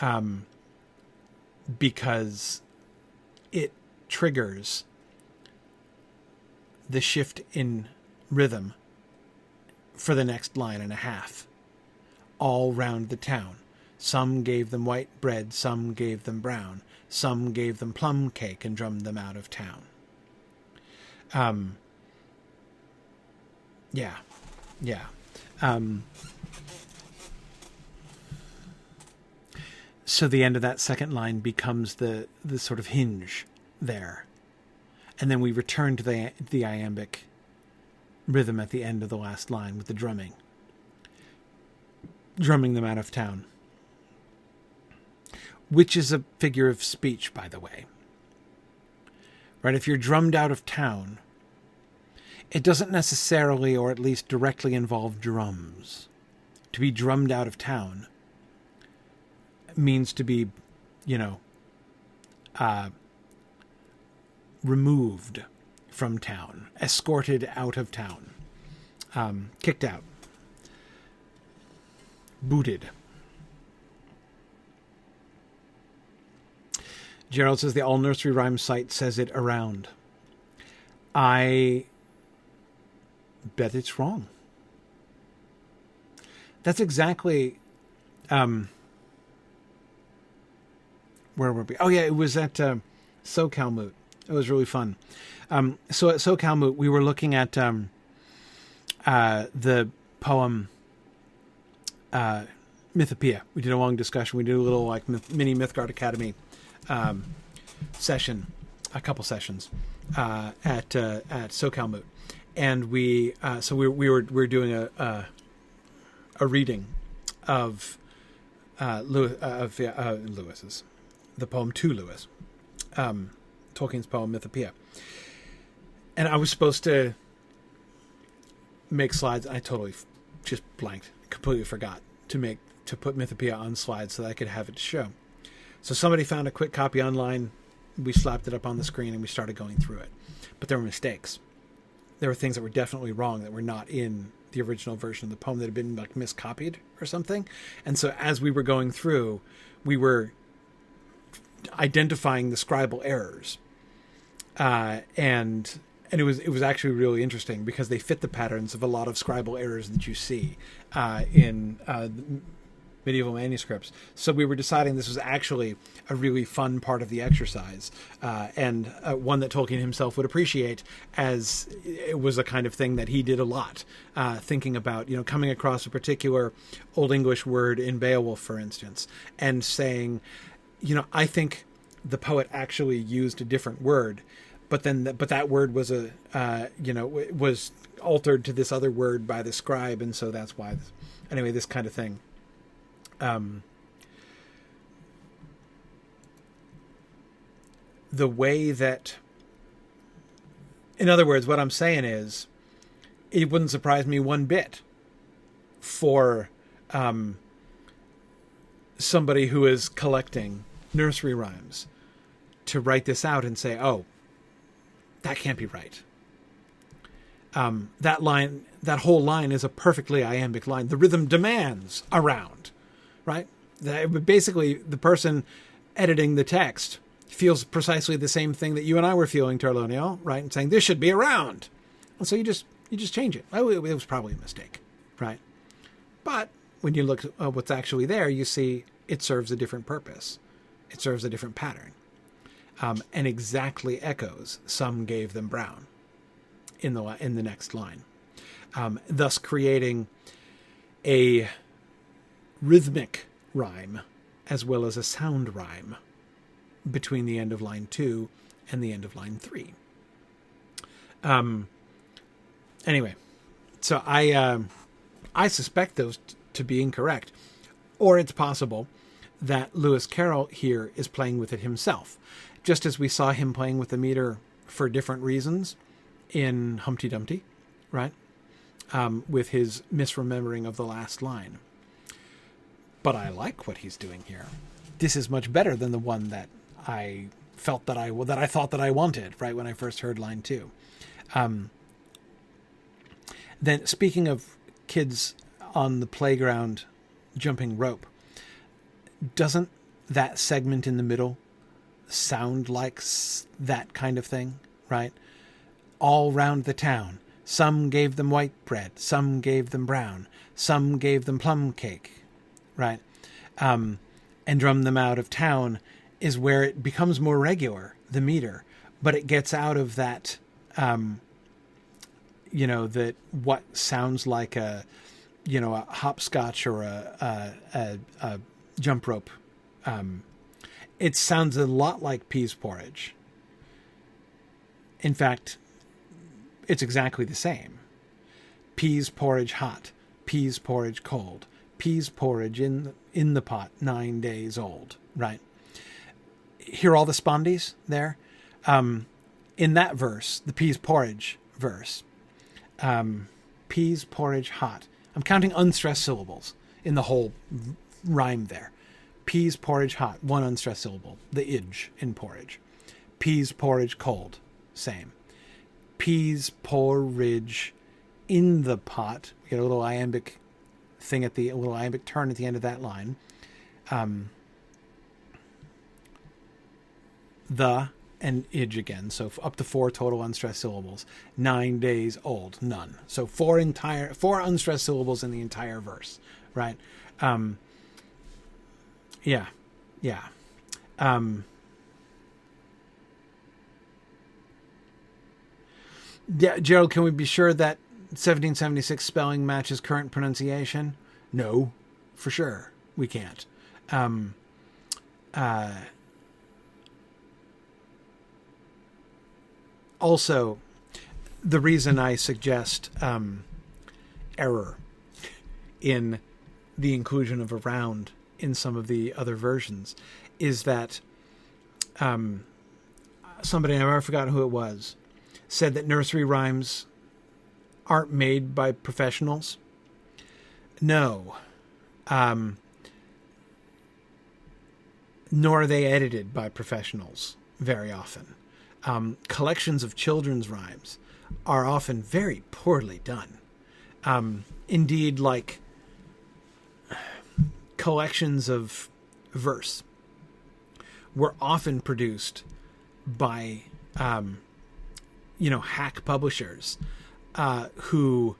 Um, because it triggers the shift in rhythm for the next line and a half all round the town. Some gave them white bread, some gave them brown, some gave them plum cake and drummed them out of town. Um, yeah, yeah. Um, so the end of that second line becomes the the sort of hinge there and then we return to the the iambic rhythm at the end of the last line with the drumming, drumming them out of town, which is a figure of speech, by the way. Right? If you're drummed out of town, it doesn't necessarily, or at least directly, involve drums. To be drummed out of town means to be, you know, uh, removed from town, escorted out of town, um, kicked out, booted. Gerald says the all nursery rhyme site says it around. I bet it's wrong. That's exactly um, where were we? Oh yeah, it was at uh, SoCal Moot. It was really fun. Um, so at SoCal Moot, we were looking at um, uh, the poem uh, Mythopoeia. We did a long discussion. We did a little like myth, mini Mythgard Academy um, session, a couple sessions uh, at uh, at SoCal Moot, and we uh, so we, we were we were doing a a, a reading of uh, Lewis, of uh, Lewis's the poem to Lewis, um, Tolkien's poem Mythopoeia, and I was supposed to make slides. I totally just blanked, completely forgot to make to put Mythopoeia on slides so that I could have it to show. So somebody found a quick copy online. We slapped it up on the screen and we started going through it. But there were mistakes. There were things that were definitely wrong that were not in the original version of the poem that had been like miscopied or something. And so as we were going through, we were identifying the scribal errors. Uh, and and it was it was actually really interesting because they fit the patterns of a lot of scribal errors that you see uh, in uh, medieval manuscripts. So we were deciding this was actually a really fun part of the exercise, uh, and uh, one that Tolkien himself would appreciate, as it was a kind of thing that he did a lot, uh, thinking about you know coming across a particular Old English word in Beowulf, for instance, and saying, you know, I think the poet actually used a different word but then the, but that word was a uh, you know was altered to this other word by the scribe and so that's why this, anyway this kind of thing. Um, the way that in other words what i'm saying is it wouldn't surprise me one bit for um, somebody who is collecting nursery rhymes to write this out and say oh that can't be right. Um, that line, that whole line is a perfectly iambic line. The rhythm demands a round, right? That, basically, the person editing the text feels precisely the same thing that you and I were feeling, Terlonio, right? And saying this should be a round, and so you just you just change it. Oh, it was probably a mistake, right? But when you look at what's actually there, you see it serves a different purpose. It serves a different pattern um, and exactly echoes "Some gave them brown" in the in the next line, um, thus creating a rhythmic rhyme as well as a sound rhyme between the end of line two and the end of line three. Um. Anyway, so I uh, I suspect those t- to be incorrect, or it's possible that Lewis Carroll here is playing with it himself just as we saw him playing with the meter for different reasons in Humpty Dumpty, right? Um, with his misremembering of the last line. But I like what he's doing here. This is much better than the one that I felt that I that I thought that I wanted right when I first heard line two. Um, then, speaking of kids on the playground jumping rope, doesn't that segment in the middle sound like that kind of thing, right? All round the town. Some gave them white bread, some gave them brown, some gave them plum cake, right? Um, and drum them out of town is where it becomes more regular, the meter, but it gets out of that, um, you know, that what sounds like a, you know, a hopscotch or a, a, a, a jump rope um, it sounds a lot like peas porridge. in fact, it's exactly the same. Peas porridge hot, peas porridge cold, peas porridge in in the pot nine days old. Right. Hear all the spondees there. Um, in that verse, the peas porridge verse, um, peas porridge hot. I'm counting unstressed syllables in the whole rhyme there. Peas porridge hot, one unstressed syllable. The idge in porridge. Peas porridge cold, same. Peas porridge in the pot. We get a little iambic thing at the little iambic turn at the end of that line. Um, the and idge again. So up to four total unstressed syllables. Nine days old, none. So four entire four unstressed syllables in the entire verse, right? Um, yeah, yeah. Um, yeah, Gerald, can we be sure that 1776 spelling matches current pronunciation? No, for sure we can't. Um, uh, also, the reason I suggest um, error in the inclusion of a round in some of the other versions is that um, somebody I've never forgotten who it was said that nursery rhymes aren't made by professionals. No. Um, nor are they edited by professionals very often. Um, collections of children's rhymes are often very poorly done. Um, indeed, like collections of verse were often produced by, um, you know, hack publishers uh, who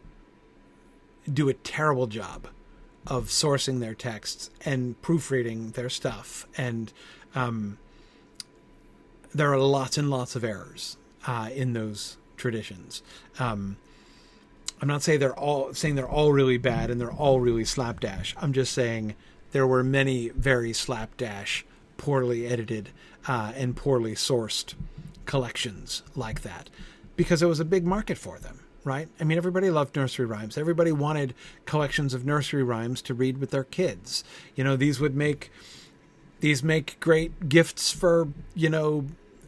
do a terrible job of sourcing their texts and proofreading their stuff and um, there are lots and lots of errors uh, in those traditions. Um, I'm not saying they're all saying they're all really bad and they're all really slapdash. I'm just saying there were many very slapdash, poorly edited, uh, and poorly sourced collections like that because it was a big market for them, right? I mean, everybody loved nursery rhymes. Everybody wanted collections of nursery rhymes to read with their kids. You know, these would make these make great gifts for you know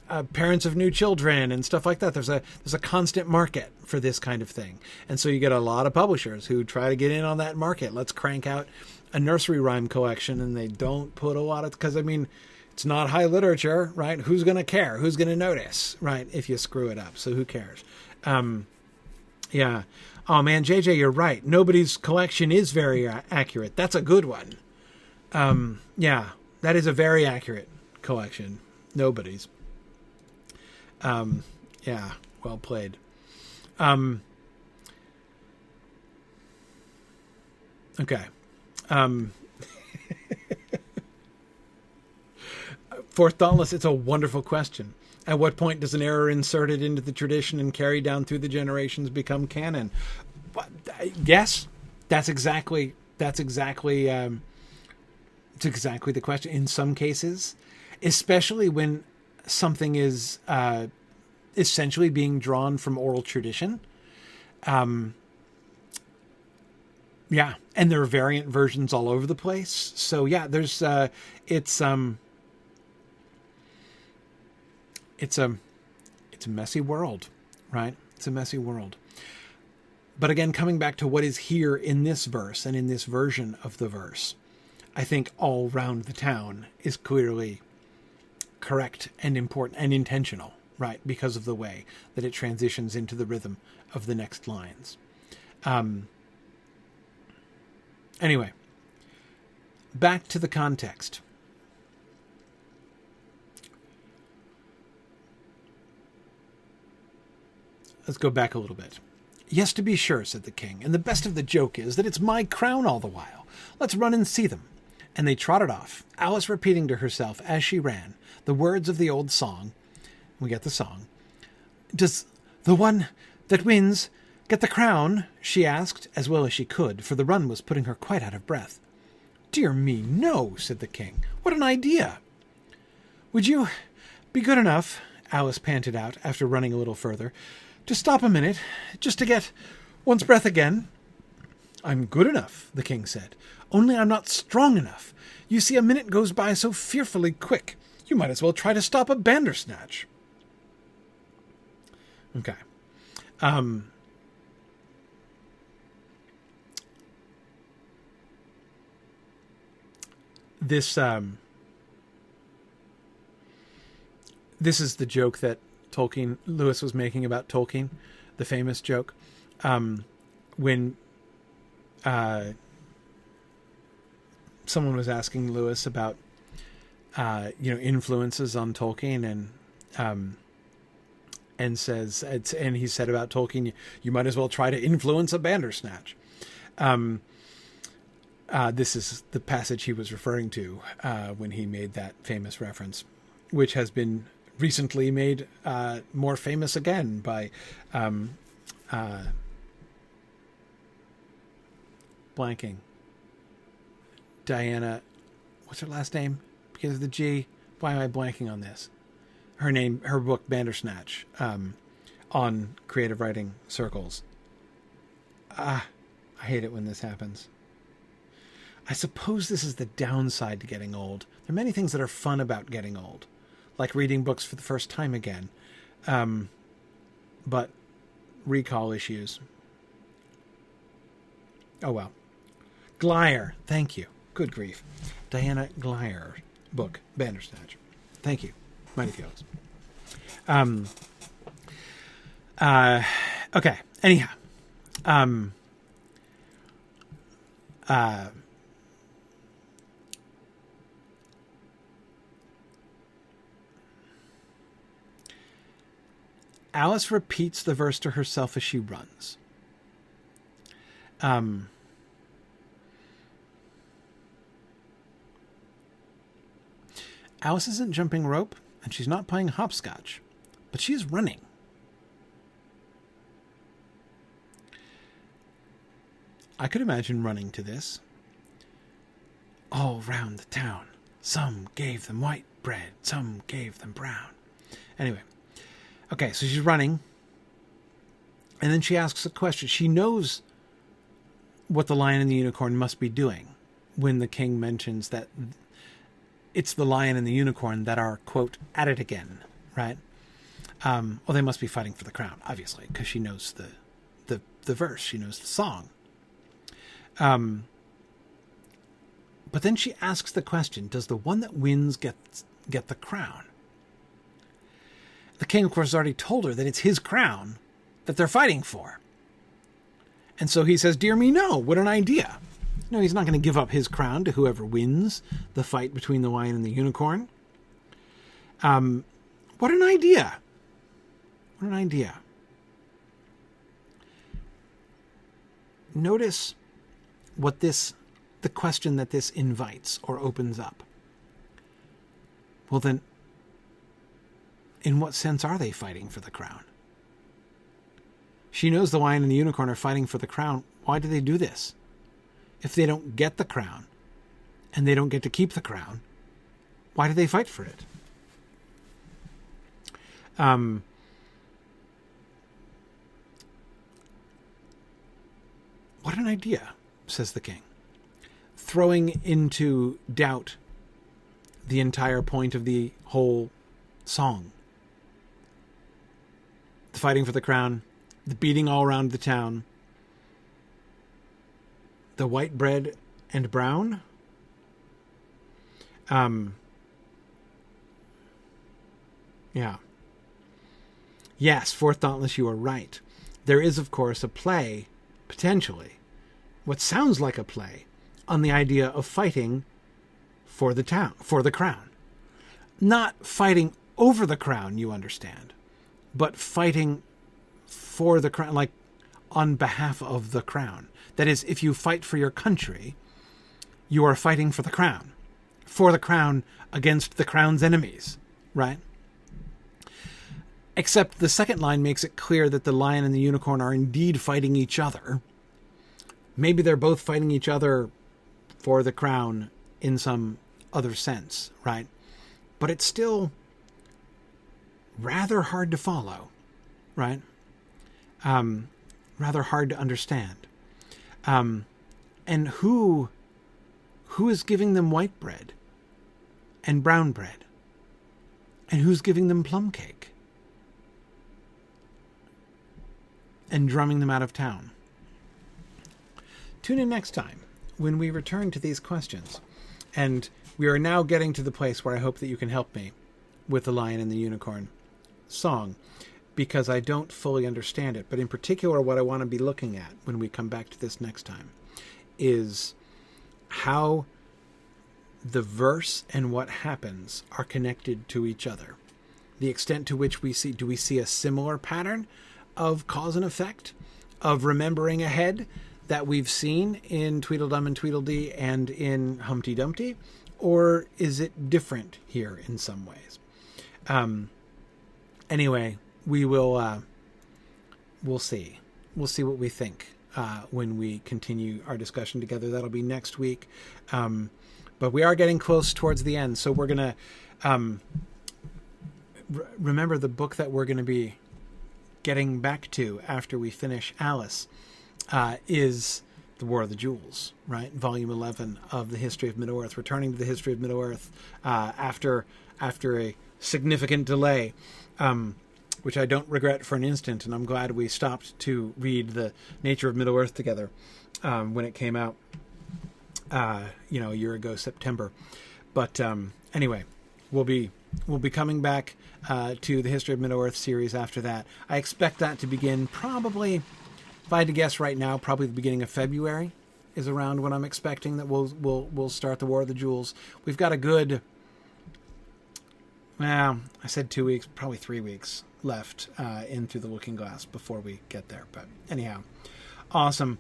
uh, parents of new children and stuff like that. There's a there's a constant market for this kind of thing, and so you get a lot of publishers who try to get in on that market. Let's crank out a nursery rhyme collection, and they don't put a lot of because I mean it's not high literature, right? Who's to care? Who's to notice, right? If you screw it up, so who cares? Um, yeah. Oh man, JJ, you're right. Nobody's collection is very accurate. That's a good one. Um, yeah, that is a very accurate collection. Nobody's. Um, yeah, well played. Um, okay. Um, for Thoughtless, it's a wonderful question. At what point does an error inserted into the tradition and carried down through the generations become canon? But, uh, yes, that's exactly that's exactly um, it's exactly the question. In some cases, especially when something is uh, essentially being drawn from oral tradition. Um, yeah, and there are variant versions all over the place. So yeah, there's uh, it's um, it's a it's a messy world, right? It's a messy world. But again, coming back to what is here in this verse and in this version of the verse, I think all round the town is clearly correct and important and intentional, right? Because of the way that it transitions into the rhythm of the next lines. Um, anyway, back to the context. Let's go back a little bit. Yes, to be sure, said the king, and the best of the joke is that it's my crown all the while. Let's run and see them. And they trotted off, Alice repeating to herself as she ran the words of the old song. We get the song. Does the one that wins get the crown? she asked, as well as she could, for the run was putting her quite out of breath. Dear me, no, said the king. What an idea! Would you be good enough, Alice panted out after running a little further. To stop a minute, just to get one's breath again. I'm good enough, the king said. Only I'm not strong enough. You see, a minute goes by so fearfully quick. You might as well try to stop a bandersnatch. Okay. Um, this um, this is the joke that Tolkien Lewis was making about Tolkien, the famous joke um, when uh, someone was asking Lewis about uh, you know influences on Tolkien and um, and says and he said about Tolkien you might as well try to influence a Bandersnatch. Um, uh, this is the passage he was referring to uh, when he made that famous reference, which has been recently made uh, more famous again by um, uh, blanking. Diana, what's her last name? Because of the G. Why am I blanking on this? Her name, her book Bandersnatch, um, on creative writing circles. Ah, I hate it when this happens. I suppose this is the downside to getting old. There are many things that are fun about getting old, like reading books for the first time again. Um, but recall issues. Oh well. Glyer, thank you. Good grief. Diana Glyer book, Bandersnatch. Thank you. Mighty Felix. Um uh okay. Anyhow. Um uh Alice repeats the verse to herself as she runs. Um, Alice isn't jumping rope and she's not playing hopscotch, but she is running. I could imagine running to this. All round the town, some gave them white bread, some gave them brown. Anyway, Okay, so she's running. And then she asks a question. She knows what the lion and the unicorn must be doing when the king mentions that it's the lion and the unicorn that are, quote, at it again, right? Um, well, they must be fighting for the crown, obviously, because she knows the, the, the verse, she knows the song. Um, but then she asks the question Does the one that wins get, get the crown? The king, of course, has already told her that it's his crown that they're fighting for. And so he says, Dear me, no, what an idea. No, he's not going to give up his crown to whoever wins the fight between the lion and the unicorn. Um, what an idea. What an idea. Notice what this, the question that this invites or opens up. Well, then, in what sense are they fighting for the crown? She knows the lion and the unicorn are fighting for the crown. Why do they do this? If they don't get the crown and they don't get to keep the crown, why do they fight for it? Um, what an idea, says the king, throwing into doubt the entire point of the whole song the fighting for the crown, the beating all around the town, the white bread and brown. Um, yeah. Yes, Fourth Dauntless, you are right. There is, of course, a play, potentially, what sounds like a play, on the idea of fighting for the town, for the crown. Not fighting over the crown, you understand, but fighting for the crown, like on behalf of the crown. That is, if you fight for your country, you are fighting for the crown, for the crown against the crown's enemies, right? Except the second line makes it clear that the lion and the unicorn are indeed fighting each other. Maybe they're both fighting each other for the crown in some other sense, right? But it's still rather hard to follow, right? Um, rather hard to understand. Um, and who who is giving them white bread and brown bread? And who's giving them plum cake? And drumming them out of town. Tune in next time when we return to these questions. And we are now getting to the place where I hope that you can help me with the Lion and the Unicorn song because I don't fully understand it. But in particular, what I want to be looking at when we come back to this next time is how the verse and what happens are connected to each other. The extent to which we see, do we see a similar pattern of cause and effect, of remembering ahead that we've seen in Tweedledum and Tweedledee and in Humpty Dumpty? Or is it different here in some ways? Um, anyway, we will uh, we'll see. We'll see what we think uh, when we continue our discussion together. That'll be next week. Um, but we are getting close towards the end, so we're gonna um, r- remember the book that we're to be getting back to after we finish Alice uh, is the War of the Jewels, right? Volume eleven of the History of Middle Earth, returning to the history of Middle Earth uh, after after a significant delay. Um, which I don't regret for an instant, and I'm glad we stopped to read the Nature of Middle Earth together um, when it came out, uh, you know, a year ago, September. But um, anyway, we'll be we'll be coming back uh, to the History of Middle Earth series after that. I expect that to begin probably, if I had to guess right now, probably the beginning of February is around when I'm expecting that we'll we'll we'll start the War of the Jewels. We've got a good. Well, I said two weeks, probably three weeks left uh, in through the looking glass before we get there. But anyhow, awesome.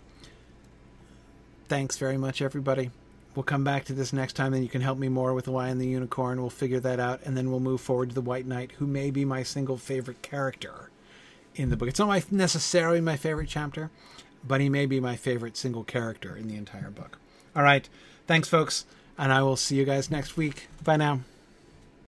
Thanks very much, everybody. We'll come back to this next time, and you can help me more with the Lion and the Unicorn. We'll figure that out, and then we'll move forward to the White Knight, who may be my single favorite character in the book. It's not my, necessarily my favorite chapter, but he may be my favorite single character in the entire book. All right. Thanks, folks, and I will see you guys next week. Bye now.